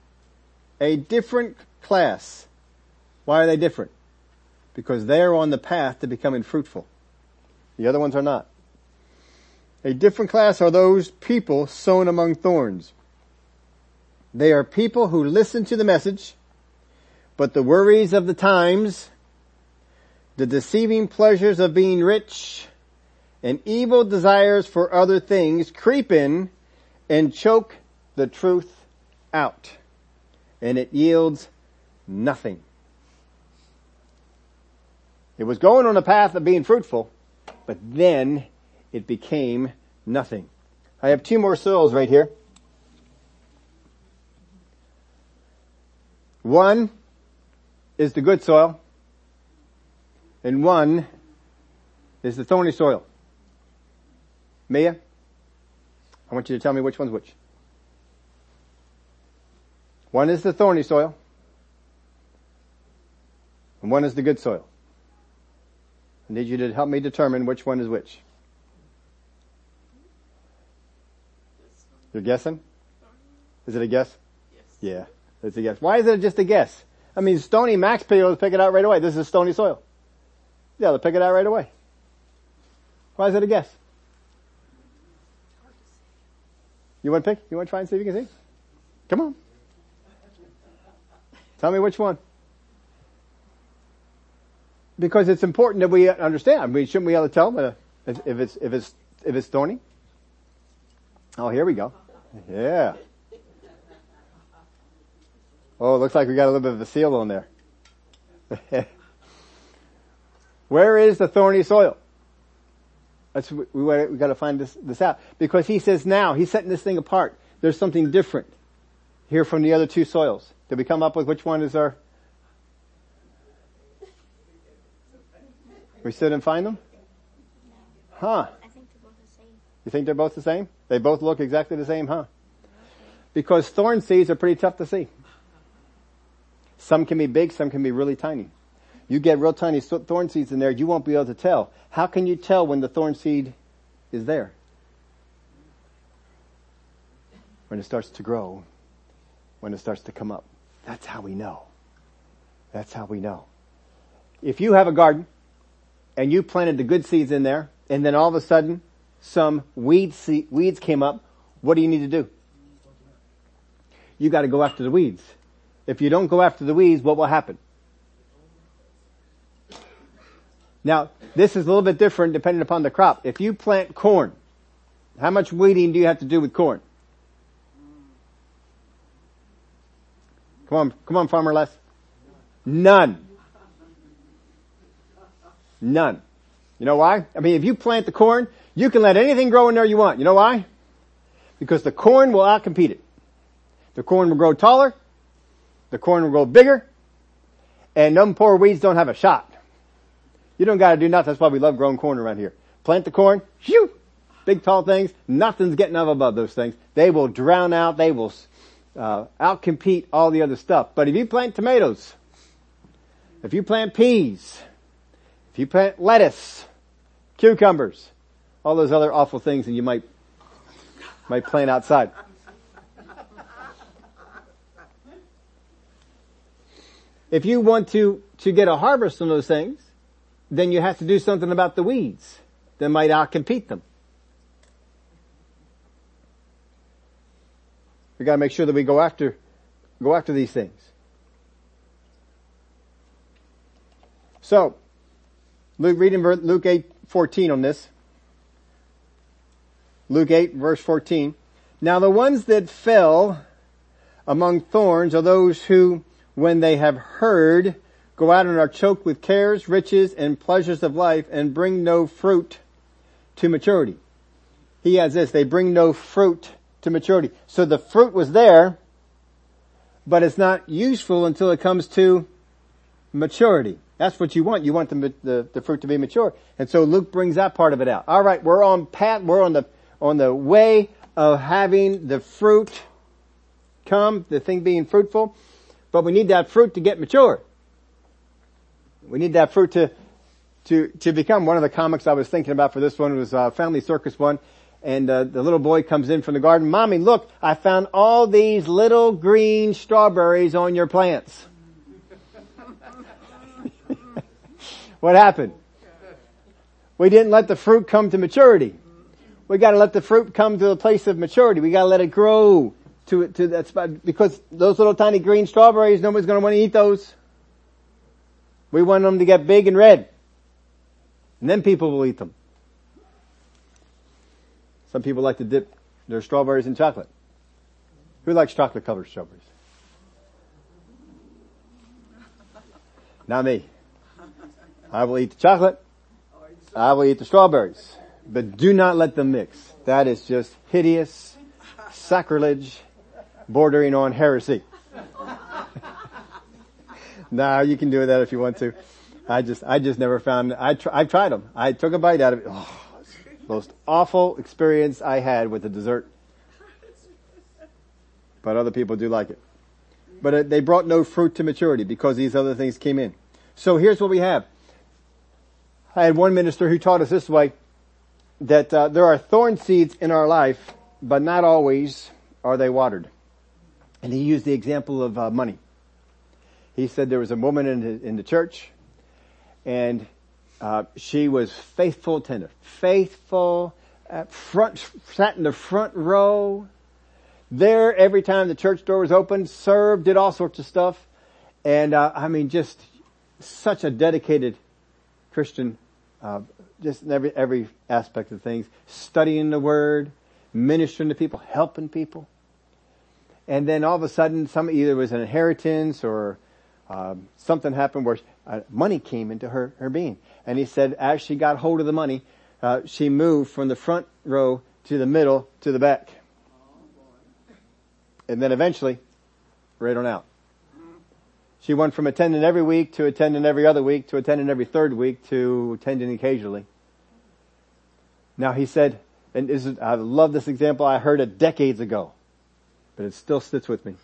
A different class. Why are they different? Because they are on the path to becoming fruitful. The other ones are not. A different class are those people sown among thorns. They are people who listen to the message, but the worries of the times, the deceiving pleasures of being rich, and evil desires for other things creep in and choke the truth out. And it yields nothing. It was going on a path of being fruitful, but then it became nothing. I have two more soils right here. One is the good soil, and one is the thorny soil. Mia, I want you to tell me which one's which. One is the thorny soil, and one is the good soil. I need you to help me determine which one is which. You're guessing? Is it a guess? Yes. Yeah, it's a guess. Why is it just a guess? I mean, stony max people pick it out right away. This is stony soil. Yeah, they'll pick it out right away. Why is it a guess? You want to pick? You want to try and see if you can see? Come on. Tell me which one because it's important that we understand. I mean, shouldn't we be able to tell uh, if, if it's if it's if it's thorny? Oh, here we go. Yeah. Oh, it looks like we got a little bit of a seal on there. *laughs* Where is the thorny soil? That's we, we, we got to find this this out because he says now he's setting this thing apart. There's something different here from the other two soils. Did we come up with which one is our We sit and find them? Huh. I think they're both the same. You think they're both the same? They both look exactly the same, huh? Because thorn seeds are pretty tough to see. Some can be big, some can be really tiny. You get real tiny thorn seeds in there, you won't be able to tell. How can you tell when the thorn seed is there? When it starts to grow, when it starts to come up. That's how we know. That's how we know. If you have a garden and you planted the good seeds in there, and then all of a sudden some weed seed, weeds came up, what do you need to do? You gotta go after the weeds. If you don't go after the weeds, what will happen? Now, this is a little bit different depending upon the crop. If you plant corn, how much weeding do you have to do with corn? Come on, come on, farmer Les. None. None. You know why? I mean, if you plant the corn, you can let anything grow in there you want. You know why? Because the corn will outcompete it. The corn will grow taller. The corn will grow bigger. And them poor weeds don't have a shot. You don't gotta do nothing. That's why we love growing corn around here. Plant the corn, shoo! Big tall things, nothing's getting up above those things. They will drown out, they will uh, outcompete all the other stuff. But if you plant tomatoes, if you plant peas, you plant lettuce, cucumbers, all those other awful things and you might, might plant outside. If you want to, to get a harvest from those things, then you have to do something about the weeds that might outcompete them. We gotta make sure that we go after, go after these things. So, Luke, reading Luke 8, 14 on this. Luke 8 verse 14. Now the ones that fell among thorns are those who, when they have heard, go out and are choked with cares, riches, and pleasures of life and bring no fruit to maturity. He has this, they bring no fruit to maturity. So the fruit was there, but it's not useful until it comes to maturity. That's what you want. You want the, the, the, fruit to be mature. And so Luke brings that part of it out. Alright, we're on path, we're on the, on the way of having the fruit come, the thing being fruitful, but we need that fruit to get mature. We need that fruit to, to, to become one of the comics I was thinking about for this one was a Family Circus one and uh, the little boy comes in from the garden, Mommy, look, I found all these little green strawberries on your plants. What happened? We didn't let the fruit come to maturity. We gotta let the fruit come to a place of maturity. We gotta let it grow to, to that spot, because those little tiny green strawberries, nobody's gonna want to eat those. We want them to get big and red. And then people will eat them. Some people like to dip their strawberries in chocolate. Who likes chocolate covered strawberries? Not me. I will eat the chocolate. I will eat the strawberries. But do not let them mix. That is just hideous, sacrilege, bordering on heresy. *laughs* nah, you can do that if you want to. I just, I just never found, I tr- I've tried them. I took a bite out of it. Oh, most awful experience I had with the dessert. But other people do like it. But it, they brought no fruit to maturity because these other things came in. So here's what we have. I had one minister who taught us this way, that uh, there are thorn seeds in our life, but not always are they watered. And he used the example of uh, money. He said there was a woman in the, in the church, and uh, she was faithful tender, faithful, at front, sat in the front row, there every time the church door was open, served, did all sorts of stuff, and uh, I mean, just such a dedicated Christian, uh, just in every every aspect of things, studying the Word, ministering to people, helping people, and then all of a sudden, some either was an inheritance or um, something happened where uh, money came into her her being, and he said, as she got hold of the money, uh, she moved from the front row to the middle to the back. And then eventually, right on out. She went from attending every week to attending every other week to attending every third week to attending occasionally. Now he said, and is, I love this example, I heard it decades ago, but it still sits with me.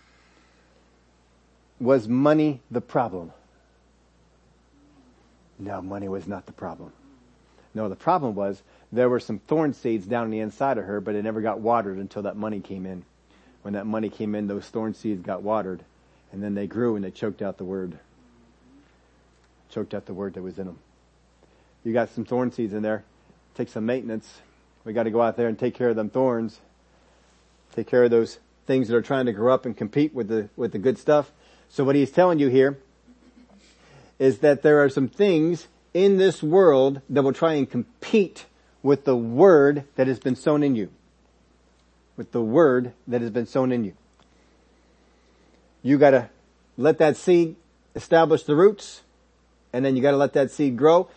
Was money the problem? No, money was not the problem. No, the problem was there were some thorn seeds down the inside of her, but it never got watered until that money came in. When that money came in, those thorn seeds got watered, and then they grew and they choked out the word. Choked out the word that was in them. You got some thorn seeds in there. Take some maintenance. We got to go out there and take care of them thorns. Take care of those things that are trying to grow up and compete with the with the good stuff. So what he's telling you here is that there are some things in this world that will try and compete with the word that has been sown in you. With the word that has been sown in you. You gotta let that seed establish the roots, and then you gotta let that seed grow.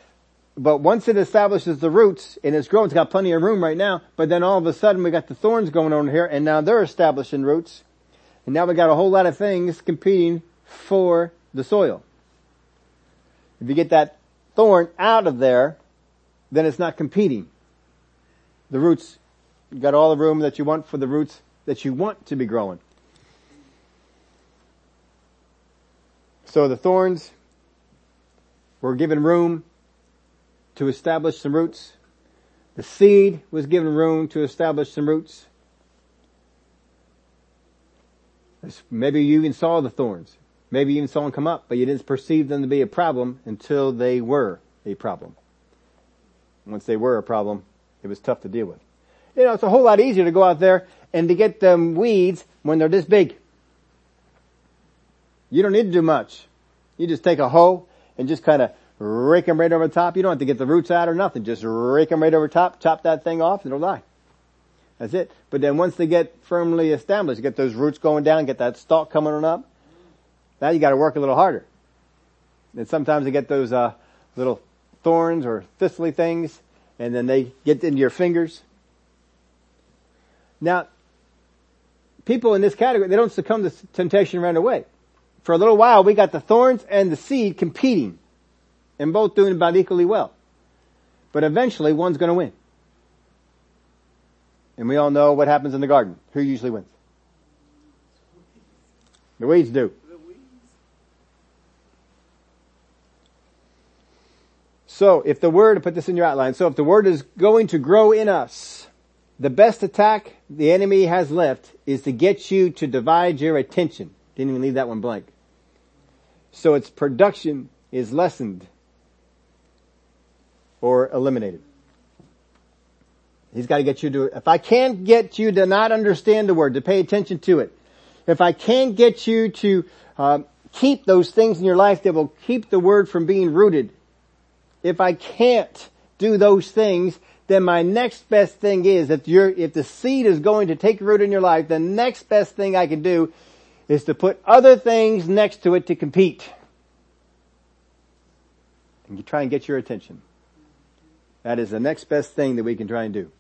But once it establishes the roots and it's grown, it's got plenty of room right now, but then all of a sudden we got the thorns going on here and now they're establishing roots. And now we got a whole lot of things competing for the soil. If you get that thorn out of there, then it's not competing. The roots, you got all the room that you want for the roots that you want to be growing. So the thorns were given room to establish some roots. The seed was given room to establish some roots. Maybe you even saw the thorns. Maybe you even saw them come up, but you didn't perceive them to be a problem until they were a problem. Once they were a problem, it was tough to deal with. You know, it's a whole lot easier to go out there and to get them weeds when they're this big. You don't need to do much. You just take a hoe and just kind of rake them right over the top. You don't have to get the roots out or nothing. Just rake them right over top, chop that thing off, and it'll die. That's it. But then once they get firmly established, get those roots going down, get that stalk coming on up, now you gotta work a little harder. And sometimes they get those, uh, little thorns or thistly things, and then they get into your fingers. Now, people in this category, they don't succumb to temptation right away. For a little while, we got the thorns and the seed competing, and both doing about equally well. But eventually, one's gonna win. And we all know what happens in the garden. Who usually wins? The weeds do. So if the word, put this in your outline, so if the word is going to grow in us, the best attack the enemy has left is to get you to divide your attention. Didn't even leave that one blank. So its production is lessened or eliminated. He's got to get you to, if I can't get you to not understand the word, to pay attention to it, if I can't get you to uh, keep those things in your life that will keep the word from being rooted, if I can't do those things, then my next best thing is if if the seed is going to take root in your life, the next best thing I can do is to put other things next to it to compete. And you try and get your attention. That is the next best thing that we can try and do.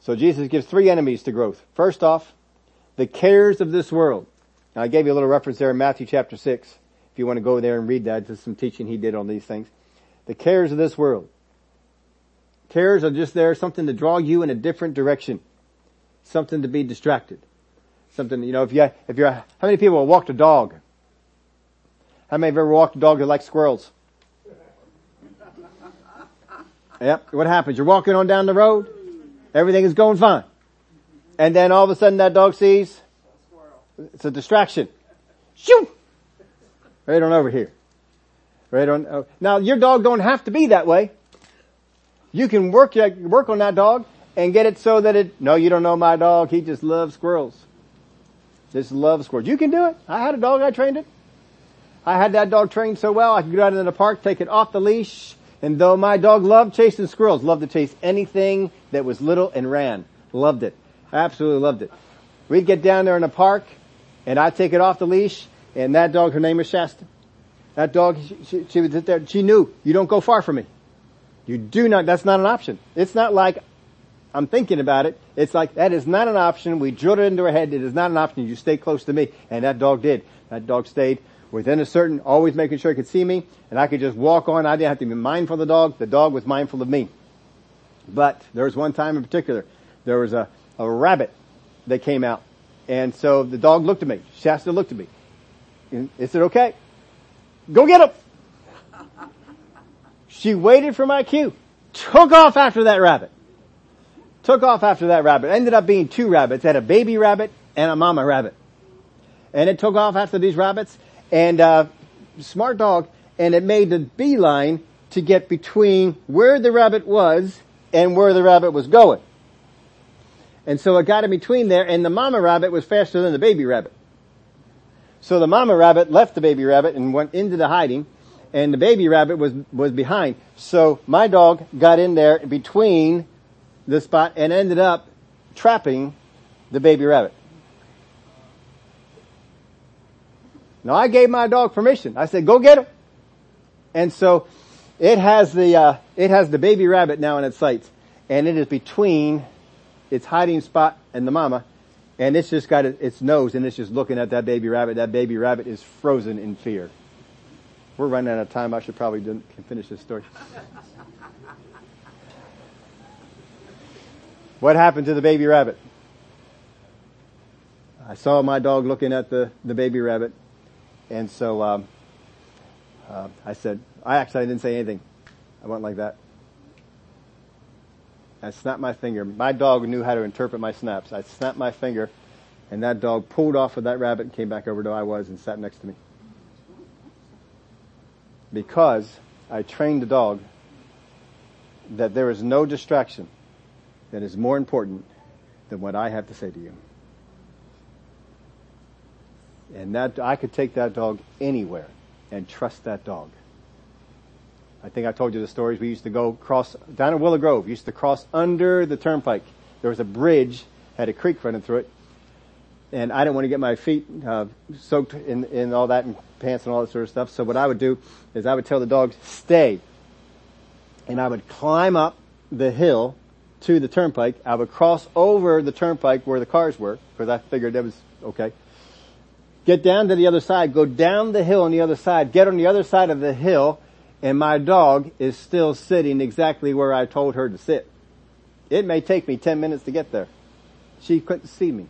So Jesus gives three enemies to growth. First off, the cares of this world. Now I gave you a little reference there in Matthew chapter 6. If you want to go there and read that, there's some teaching he did on these things. The cares of this world. Cares are just there, something to draw you in a different direction. Something to be distracted. Something, you know, if you, if you're, how many people have walked a dog? How many have ever walked a dog that likes squirrels? Yep. What happens? You're walking on down the road. Everything is going fine. And then all of a sudden that dog sees it's a distraction. Shoo! Right on over here. Right on. Oh. Now your dog don't have to be that way. You can work work on that dog and get it so that it. No, you don't know my dog. He just loves squirrels. Just loves squirrels. You can do it. I had a dog. I trained it. I had that dog trained so well. I could go out in the park, take it off the leash, and though my dog loved chasing squirrels, loved to chase anything that was little and ran. Loved it. Absolutely loved it. We'd get down there in the park and I'd take it off the leash and that dog, her name was Shasta. That dog, she, she, she would sit there, she knew, you don't go far from me. You do not, that's not an option. It's not like I'm thinking about it. It's like, that is not an option. We drilled it into her head. It is not an option. You stay close to me. And that dog did. That dog stayed within a certain, always making sure it could see me, and I could just walk on. I didn't have to be mindful of the dog. The dog was mindful of me. But there was one time in particular, there was a, a rabbit that came out. And so the dog looked at me. Shasta looked at me. And it said, okay, go get him. She waited for my cue. Took off after that rabbit. Took off after that rabbit. Ended up being two rabbits. Had a baby rabbit and a mama rabbit. And it took off after these rabbits and uh, smart dog, and it made the beeline to get between where the rabbit was and where the rabbit was going. And so it got in between there, and the mama rabbit was faster than the baby rabbit. So the mama rabbit left the baby rabbit and went into the hiding, and the baby rabbit was, was behind. So my dog got in there between the spot and ended up trapping the baby rabbit. Now I gave my dog permission. I said, go get him. And so it has the, uh, it has the baby rabbit now in its sights and it is between its hiding spot and the mama and it's just got its nose and it's just looking at that baby rabbit. That baby rabbit is frozen in fear. We're running out of time. I should probably finish this story. what happened to the baby rabbit? I saw my dog looking at the, the baby rabbit, and so um, uh, I said, I actually I didn't say anything. I went like that. I snapped my finger. My dog knew how to interpret my snaps. I snapped my finger, and that dog pulled off of that rabbit and came back over to where I was and sat next to me. Because I trained the dog that there is no distraction that is more important than what I have to say to you. And that, I could take that dog anywhere and trust that dog. I think I told you the stories. We used to go cross, down in Willow Grove, we used to cross under the turnpike. There was a bridge, had a creek running through it. And I didn't want to get my feet uh, soaked in, in all that and pants and all that sort of stuff. So what I would do is I would tell the dogs, stay. And I would climb up the hill to the turnpike. I would cross over the turnpike where the cars were, because I figured that was okay. Get down to the other side, go down the hill on the other side, get on the other side of the hill, and my dog is still sitting exactly where I told her to sit. It may take me 10 minutes to get there. She couldn't see me.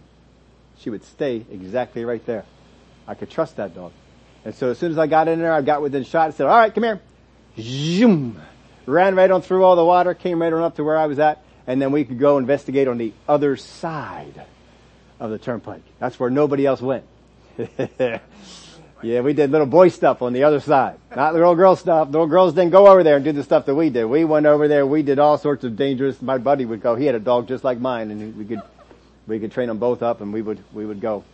She would stay exactly right there. I could trust that dog. And so as soon as I got in there, I got within shot, I said, alright, come here. Zoom! Ran right on through all the water, came right on up to where I was at, and then we could go investigate on the other side of the turnpike. That's where nobody else went. *laughs* yeah, we did little boy stuff on the other side. Not little girl stuff. Little girls didn't go over there and do the stuff that we did. We went over there, we did all sorts of dangerous, my buddy would go, he had a dog just like mine and we could, we could train them both up and we would, we would go.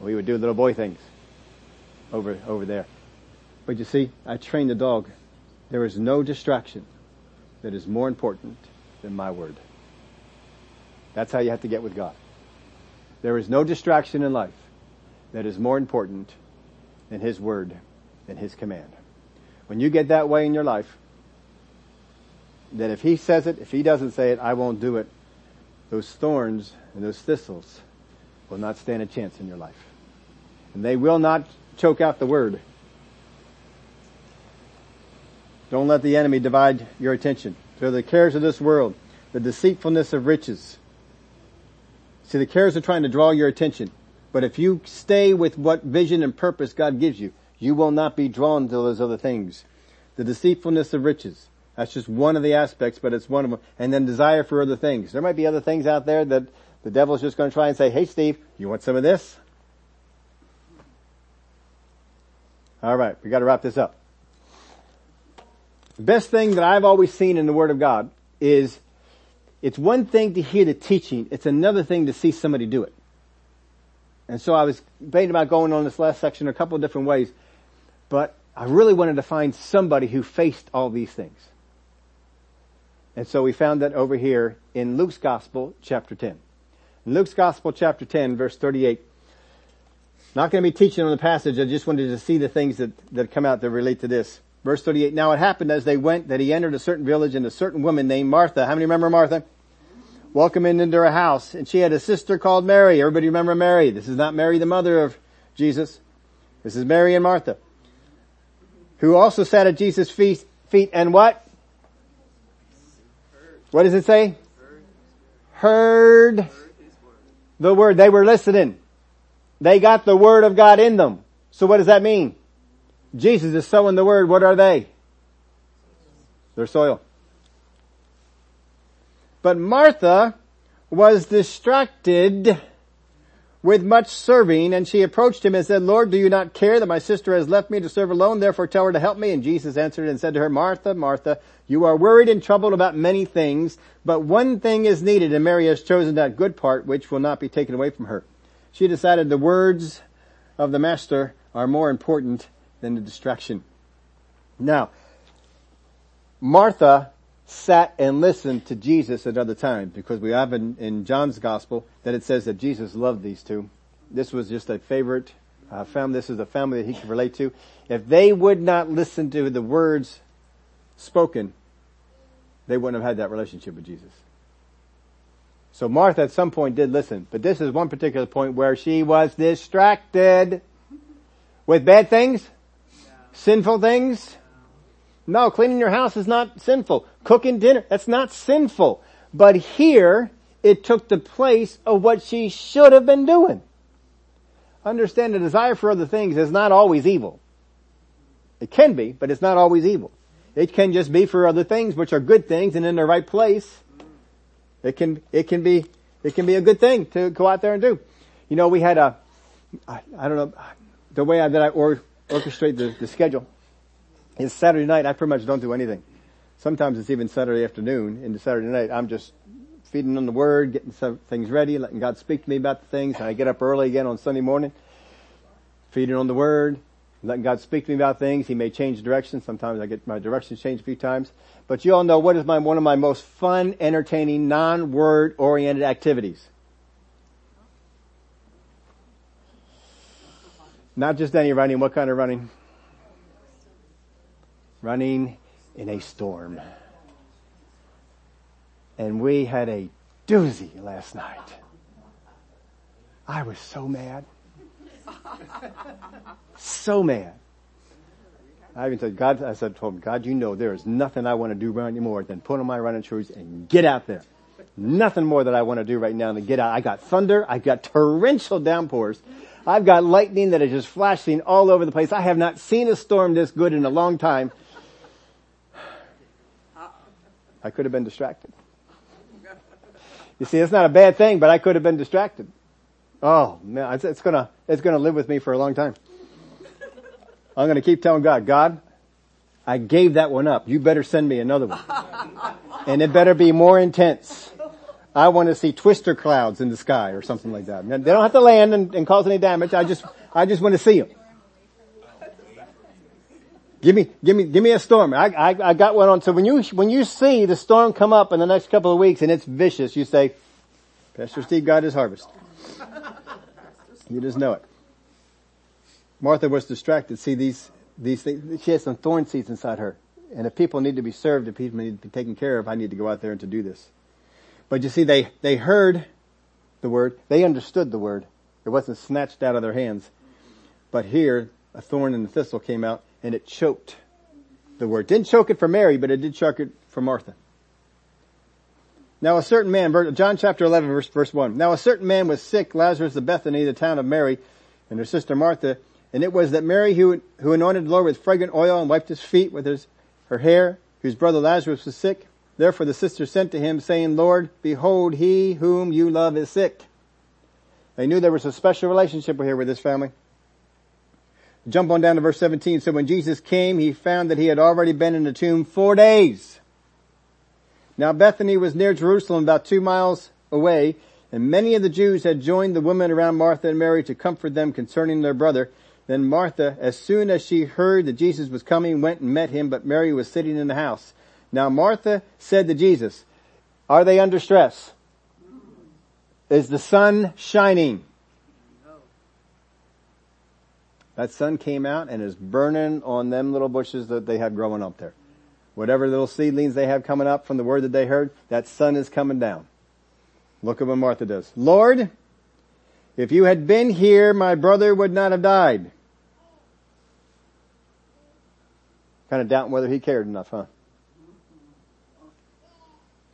We would do little boy things over, over there. But you see, I trained the dog. There is no distraction that is more important than my word. That's how you have to get with God. There is no distraction in life that is more important than His Word, than His command. When you get that way in your life, that if He says it, if He doesn't say it, I won't do it, those thorns and those thistles will not stand a chance in your life. And they will not choke out the Word. Don't let the enemy divide your attention. So the cares of this world, the deceitfulness of riches. See, the cares are trying to draw your attention. But if you stay with what vision and purpose God gives you, you will not be drawn to those other things. The deceitfulness of riches. That's just one of the aspects, but it's one of them. And then desire for other things. There might be other things out there that the devil's just going to try and say, hey Steve, you want some of this? Alright, we gotta wrap this up. The best thing that I've always seen in the Word of God is it's one thing to hear the teaching, it's another thing to see somebody do it. And so I was debating about going on this last section a couple of different ways, but I really wanted to find somebody who faced all these things. And so we found that over here in Luke's Gospel, chapter 10. In Luke's Gospel, chapter 10, verse 38. Not going to be teaching on the passage, I just wanted to see the things that, that come out that relate to this. Verse 38, now it happened as they went that he entered a certain village and a certain woman named Martha. How many remember Martha? welcome him into her house. And she had a sister called Mary. Everybody remember Mary? This is not Mary, the mother of Jesus. This is Mary and Martha. Who also sat at Jesus' feet, feet and what? What does it say? Heard the word. They were listening. They got the word of God in them. So what does that mean? Jesus is sowing the word. What are they? Their soil. But Martha was distracted with much serving and she approached him and said, Lord, do you not care that my sister has left me to serve alone? Therefore tell her to help me. And Jesus answered and said to her, Martha, Martha, you are worried and troubled about many things, but one thing is needed and Mary has chosen that good part which will not be taken away from her. She decided the words of the master are more important than the distraction. Now, Martha sat and listened to Jesus at other times because we have in, in John's gospel that it says that Jesus loved these two. This was just a favorite uh, family. This is a family that he could relate to. If they would not listen to the words spoken, they wouldn't have had that relationship with Jesus. So Martha at some point did listen, but this is one particular point where she was distracted with bad things, sinful things. No, cleaning your house is not sinful. Cooking dinner, that's not sinful. But here, it took the place of what she should have been doing. Understand the desire for other things is not always evil. It can be, but it's not always evil. It can just be for other things which are good things and in the right place. It can, it can be, it can be a good thing to go out there and do. You know, we had a, I, I don't know, the way I, that I or, orchestrate the, the schedule is Saturday night. I pretty much don't do anything. Sometimes it's even Saturday afternoon into Saturday night. I'm just feeding on the Word, getting some things ready, letting God speak to me about the things. And I get up early again on Sunday morning, feeding on the Word, letting God speak to me about things. He may change direction. Sometimes I get my directions changed a few times. But you all know what is my, one of my most fun, entertaining, non-word oriented activities. Not just any running. What kind of running? Running in a storm. And we had a doozy last night. I was so mad. *laughs* so mad. I even said, God, I said, told him, God, you know there is nothing I want to do anymore than put on my running shoes and get out there. Nothing more that I want to do right now than get out. I got thunder. I've got torrential downpours. I've got lightning that is just flashing all over the place. I have not seen a storm this good in a long time. I could have been distracted. You see, it's not a bad thing, but I could have been distracted. Oh man, it's, it's gonna, it's gonna live with me for a long time. I'm gonna keep telling God, God, I gave that one up. You better send me another one. And it better be more intense. I want to see twister clouds in the sky or something like that. They don't have to land and, and cause any damage. I just, I just want to see them. Give me, give me, give me a storm. I, I, I got one on. So when you, when you see the storm come up in the next couple of weeks and it's vicious, you say, Pastor Steve got his harvest. You just know it. Martha was distracted. See these, these things, she has some thorn seeds inside her. And if people need to be served, if people need to be taken care of, I need to go out there and to do this. But you see, they, they heard the word. They understood the word. It wasn't snatched out of their hands. But here, a thorn and a thistle came out and it choked the word. Didn't choke it for Mary, but it did choke it for Martha. Now a certain man, John chapter 11 verse, verse 1. Now a certain man was sick, Lazarus of Bethany, the town of Mary, and her sister Martha, and it was that Mary who, who anointed the Lord with fragrant oil and wiped his feet with his, her hair, whose brother Lazarus was sick. Therefore the sister sent to him saying, Lord, behold, he whom you love is sick. They knew there was a special relationship here with this family. Jump on down to verse 17. So when Jesus came, he found that he had already been in the tomb four days. Now Bethany was near Jerusalem, about two miles away, and many of the Jews had joined the women around Martha and Mary to comfort them concerning their brother. Then Martha, as soon as she heard that Jesus was coming, went and met him, but Mary was sitting in the house. Now Martha said to Jesus, are they under stress? Is the sun shining? That sun came out and is burning on them little bushes that they had growing up there. Whatever little seedlings they have coming up from the word that they heard, that sun is coming down. Look at what Martha does. Lord, if you had been here, my brother would not have died. Kind of doubting whether he cared enough, huh?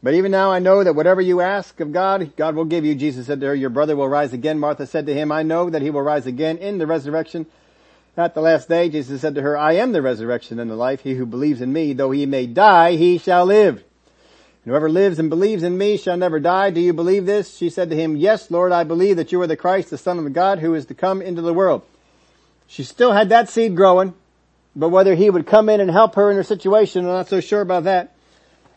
But even now I know that whatever you ask of God, God will give you. Jesus said to her, your brother will rise again. Martha said to him, I know that he will rise again in the resurrection at the last day, Jesus said to her, I am the resurrection and the life. He who believes in me, though he may die, he shall live. And whoever lives and believes in me shall never die. Do you believe this? She said to him, Yes, Lord, I believe that you are the Christ, the Son of God, who is to come into the world. She still had that seed growing, but whether he would come in and help her in her situation, I'm not so sure about that.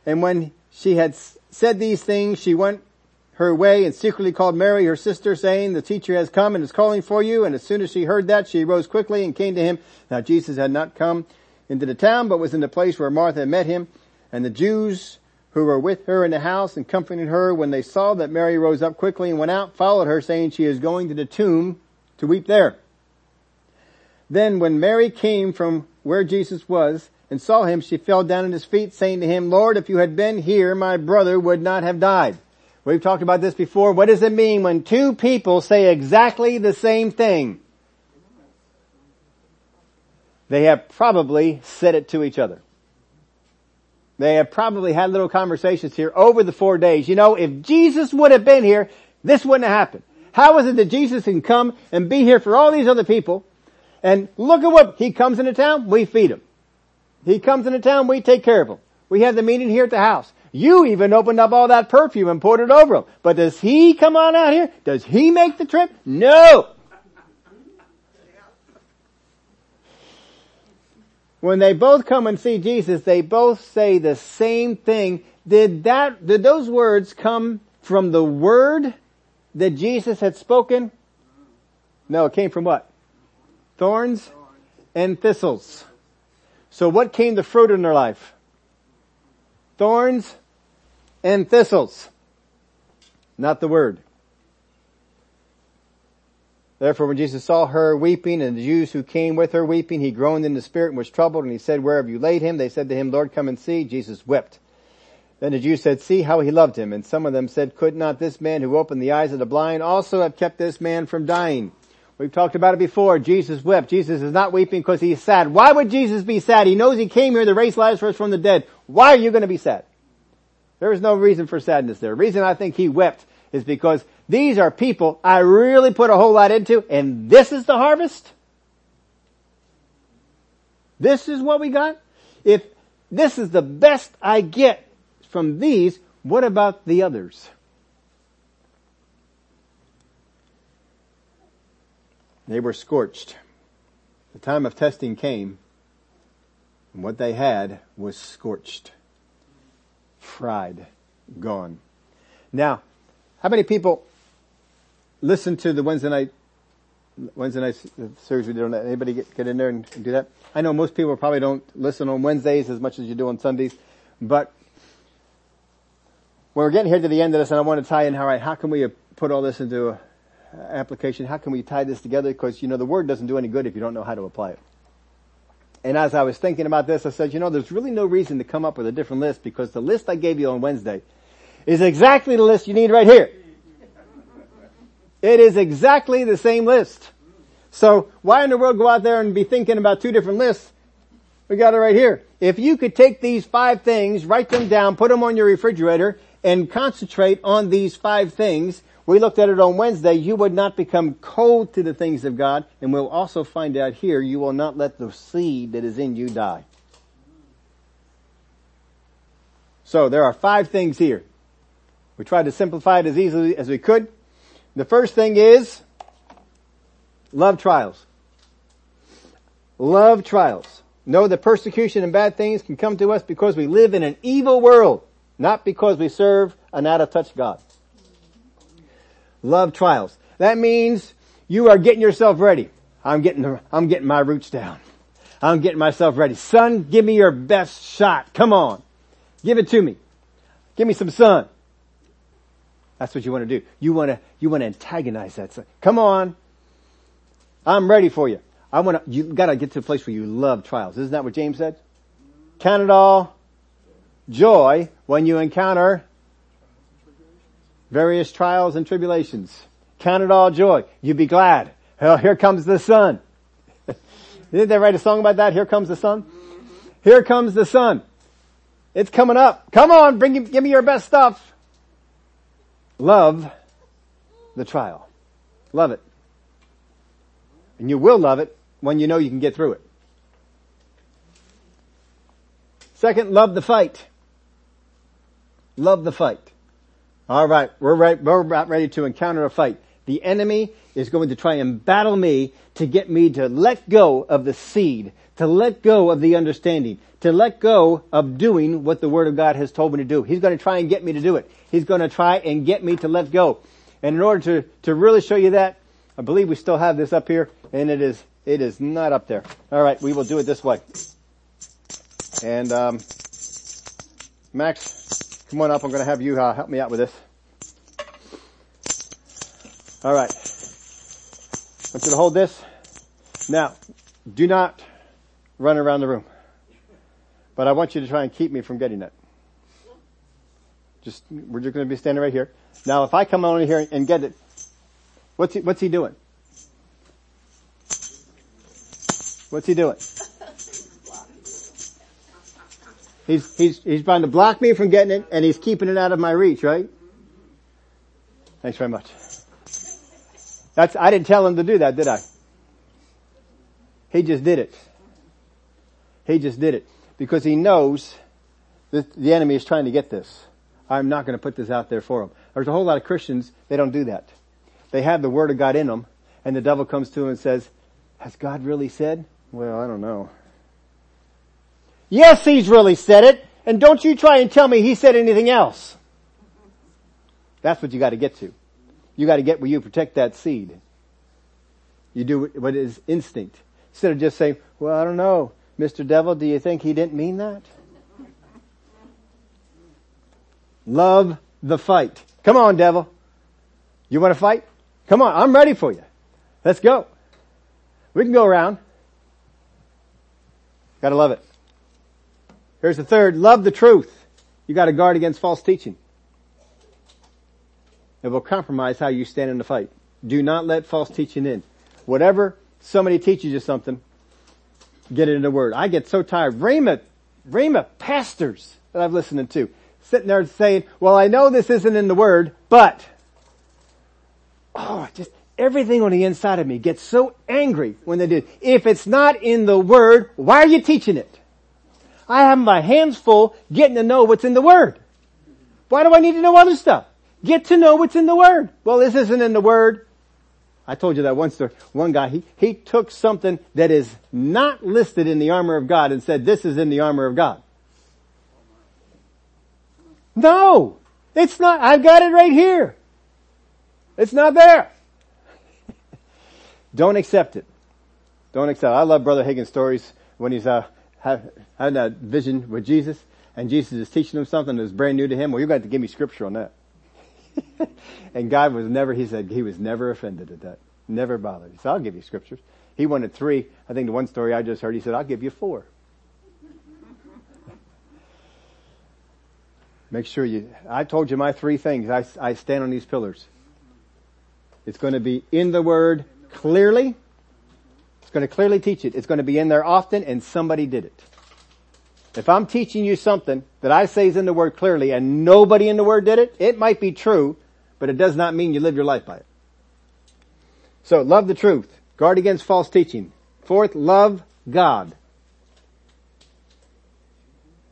And when she had said these things, she went her way and secretly called Mary, her sister, saying, the teacher has come and is calling for you. And as soon as she heard that, she rose quickly and came to him. Now Jesus had not come into the town, but was in the place where Martha had met him. And the Jews who were with her in the house and comforting her when they saw that Mary rose up quickly and went out, followed her saying she is going to the tomb to weep there. Then when Mary came from where Jesus was and saw him, she fell down at his feet saying to him, Lord, if you had been here, my brother would not have died. We've talked about this before. What does it mean when two people say exactly the same thing? They have probably said it to each other. They have probably had little conversations here over the four days. You know, if Jesus would have been here, this wouldn't have happened. How is it that Jesus can come and be here for all these other people? And look at what, he comes into town, we feed him. He comes into town, we take care of him. We have the meeting here at the house. You even opened up all that perfume and poured it over him. But does he come on out here? Does he make the trip? No! When they both come and see Jesus, they both say the same thing. Did that, did those words come from the word that Jesus had spoken? No, it came from what? Thorns and thistles. So what came the fruit in their life? Thorns and thistles. Not the word. Therefore when Jesus saw her weeping and the Jews who came with her weeping, he groaned in the spirit and was troubled and he said, where have you laid him? They said to him, Lord, come and see. Jesus wept. Then the Jews said, see how he loved him. And some of them said, could not this man who opened the eyes of the blind also have kept this man from dying? We've talked about it before. Jesus wept. Jesus is not weeping because he's sad. Why would Jesus be sad? He knows he came here to raise Lazarus from the dead. Why are you going to be sad? There is no reason for sadness there. The reason I think he wept is because these are people I really put a whole lot into and this is the harvest? This is what we got? If this is the best I get from these, what about the others? They were scorched. The time of testing came, and what they had was scorched, fried, gone. Now, how many people listen to the Wednesday night Wednesday night series we did on that? Anybody get, get in there and do that? I know most people probably don't listen on Wednesdays as much as you do on Sundays, but when we're getting here to the end of this, and I want to tie in how right, how can we put all this into a application? How can we tie this together? Because you know the word doesn't do any good if you don't know how to apply it. And as I was thinking about this, I said, you know, there's really no reason to come up with a different list because the list I gave you on Wednesday is exactly the list you need right here. It is exactly the same list. So why in the world go out there and be thinking about two different lists? We got it right here. If you could take these five things, write them down, put them on your refrigerator, and concentrate on these five things, we looked at it on Wednesday, you would not become cold to the things of God, and we'll also find out here, you will not let the seed that is in you die. So there are five things here. We tried to simplify it as easily as we could. The first thing is, love trials. Love trials. Know that persecution and bad things can come to us because we live in an evil world, not because we serve an out of touch God love trials. That means you are getting yourself ready. I'm getting, I'm getting my roots down. I'm getting myself ready. Sun, give me your best shot. Come on. Give it to me. Give me some sun. That's what you want to do. You want to, you want to antagonize that sun. Come on. I'm ready for you. I want to, you gotta get to a place where you love trials. Isn't that what James said? Count it all joy when you encounter various trials and tribulations. Count it all joy. You be glad. Well, here comes the sun. *laughs* Didn't they write a song about that? Here comes the sun. Here comes the sun. It's coming up. Come on, bring, give me your best stuff. Love the trial. Love it. And you will love it when you know you can get through it. Second, love the fight. Love the fight. All right, we're right, we're about ready to encounter a fight. The enemy is going to try and battle me to get me to let go of the seed, to let go of the understanding, to let go of doing what the Word of God has told me to do. He's going to try and get me to do it. He's going to try and get me to let go. And in order to, to really show you that, I believe we still have this up here, and it is, it is not up there. Alright, we will do it this way. And, um, Max, Come on up. I'm going to have you uh, help me out with this. All right. I want you to hold this. Now, do not run around the room. But I want you to try and keep me from getting it. Just, we're just going to be standing right here. Now if I come on here and get it, what's he, what's he doing? What's he doing? He's, he's, he's trying to block me from getting it and he's keeping it out of my reach, right? Thanks very much. That's, I didn't tell him to do that, did I? He just did it. He just did it. Because he knows that the enemy is trying to get this. I'm not going to put this out there for him. There's a whole lot of Christians, they don't do that. They have the Word of God in them, and the devil comes to them and says, has God really said? Well, I don't know. Yes, he's really said it, and don't you try and tell me he said anything else. That's what you gotta get to. You gotta get where you protect that seed. You do what is instinct. Instead of just saying, well, I don't know, Mr. Devil, do you think he didn't mean that? Love the fight. Come on, devil. You want to fight? Come on, I'm ready for you. Let's go. We can go around. Gotta love it. Here's the third, love the truth. You gotta guard against false teaching. It will compromise how you stand in the fight. Do not let false teaching in. Whatever somebody teaches you something, get it in the word. I get so tired. Rhema, Rhema pastors that I've listened to sitting there saying, well, I know this isn't in the word, but, oh, just everything on the inside of me gets so angry when they do. If it's not in the word, why are you teaching it? I have my hands full getting to know what's in the word. Why do I need to know other stuff? Get to know what's in the word. Well, this isn't in the word. I told you that once there, one guy, he, he took something that is not listed in the armor of God and said, this is in the armor of God. No! It's not, I've got it right here. It's not there. *laughs* Don't accept it. Don't accept it. I love Brother Hagin's stories when he's, uh, had, that vision with Jesus and Jesus is teaching him something that's brand new to him. Well, you're going to, to give me scripture on that. *laughs* and God was never, he said, he was never offended at that. Never bothered. He said, I'll give you scriptures. He wanted three. I think the one story I just heard, he said, I'll give you four. *laughs* Make sure you, I told you my three things. I, I stand on these pillars. It's going to be in the Word clearly. It's going to clearly teach it. It's going to be in there often and somebody did it. If I'm teaching you something that I say is in the Word clearly and nobody in the Word did it, it might be true, but it does not mean you live your life by it. So love the truth. Guard against false teaching. Fourth, love God.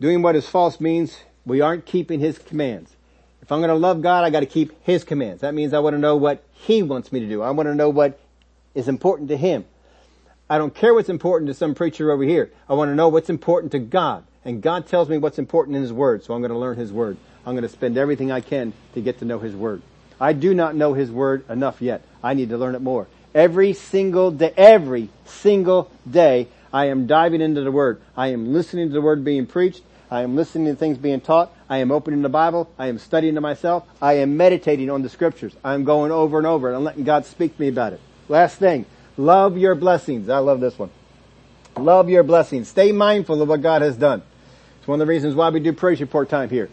Doing what is false means we aren't keeping His commands. If I'm going to love God, I got to keep His commands. That means I want to know what He wants me to do. I want to know what is important to Him. I don't care what's important to some preacher over here. I want to know what's important to God. And God tells me what's important in His Word, so I'm going to learn His Word. I'm going to spend everything I can to get to know His Word. I do not know His Word enough yet. I need to learn it more. Every single day, every single day, I am diving into the Word. I am listening to the Word being preached. I am listening to things being taught. I am opening the Bible. I am studying to myself. I am meditating on the scriptures. I'm going over and over and I'm letting God speak to me about it. Last thing, love your blessings. I love this one. Love your blessings. Stay mindful of what God has done. It's one of the reasons why we do praise report time here.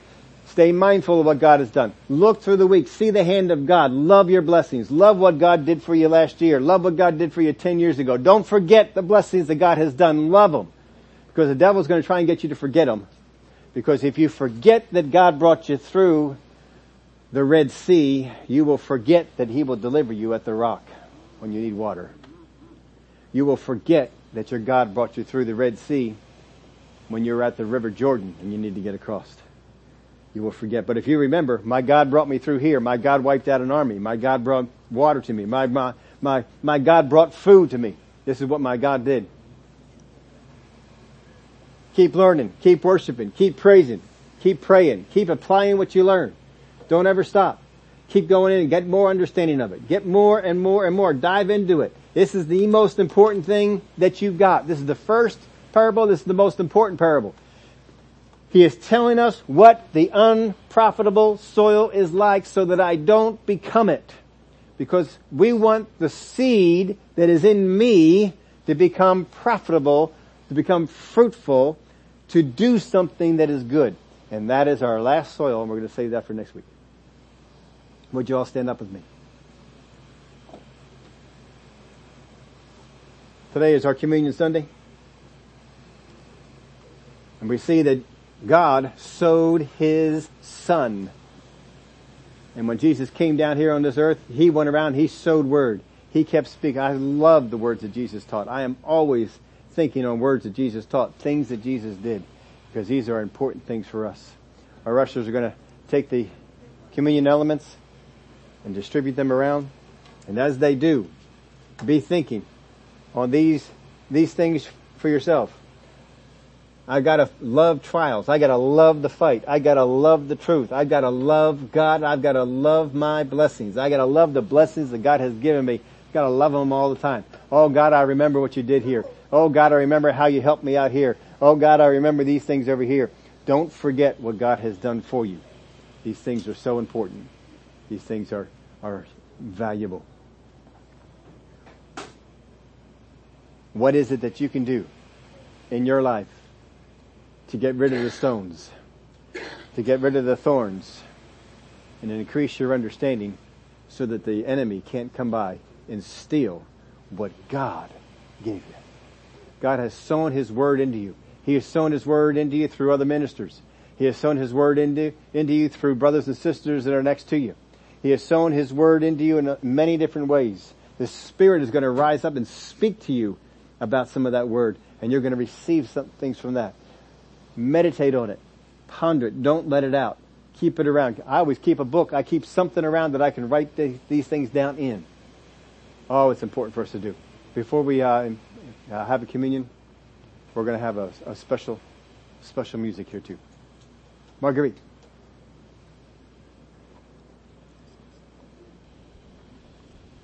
Stay mindful of what God has done. Look through the week. See the hand of God. Love your blessings. Love what God did for you last year. Love what God did for you 10 years ago. Don't forget the blessings that God has done. Love them. Because the devil's going to try and get you to forget them because if you forget that God brought you through the Red Sea, you will forget that He will deliver you at the rock when you need water. You will forget that your God brought you through the Red Sea when you're at the River Jordan and you need to get across. You will forget. But if you remember, my God brought me through here. My God wiped out an army. My God brought water to me. My, my, my, my God brought food to me. This is what my God did. Keep learning, keep worshiping, keep praising, keep praying, keep applying what you learn. Don't ever stop. Keep going in and get more understanding of it. Get more and more and more. Dive into it. This is the most important thing that you've got. This is the first parable. This is the most important parable. He is telling us what the unprofitable soil is like so that I don't become it. Because we want the seed that is in me to become profitable, to become fruitful, to do something that is good. And that is our last soil, and we're going to save that for next week. Would you all stand up with me? Today is our Communion Sunday. And we see that God sowed His Son. And when Jesus came down here on this earth, He went around, He sowed word. He kept speaking. I love the words that Jesus taught. I am always thinking on words that Jesus taught, things that Jesus did, because these are important things for us. Our ushers are going to take the communion elements and distribute them around. And as they do, be thinking on these, these things for yourself. I gotta love trials. I gotta love the fight. I gotta love the truth. I gotta love God. I've gotta love my blessings. I gotta love the blessings that God has given me. Gotta love them all the time. Oh God, I remember what you did here. Oh God, I remember how you helped me out here. Oh God, I remember these things over here. Don't forget what God has done for you. These things are so important. These things are, are valuable. What is it that you can do in your life to get rid of the stones, to get rid of the thorns, and increase your understanding so that the enemy can't come by and steal what God gave you. God has sown His word into you. He has sown His word into you through other ministers. He has sown His word into, into you through brothers and sisters that are next to you. He has sown His word into you in many different ways. The Spirit is going to rise up and speak to you about some of that word and you're going to receive some things from that. Meditate on it. Ponder it. Don't let it out. Keep it around. I always keep a book. I keep something around that I can write the, these things down in. Oh, it's important for us to do. Before we uh, uh, have a communion, we're going to have a, a special, special music here too. Marguerite.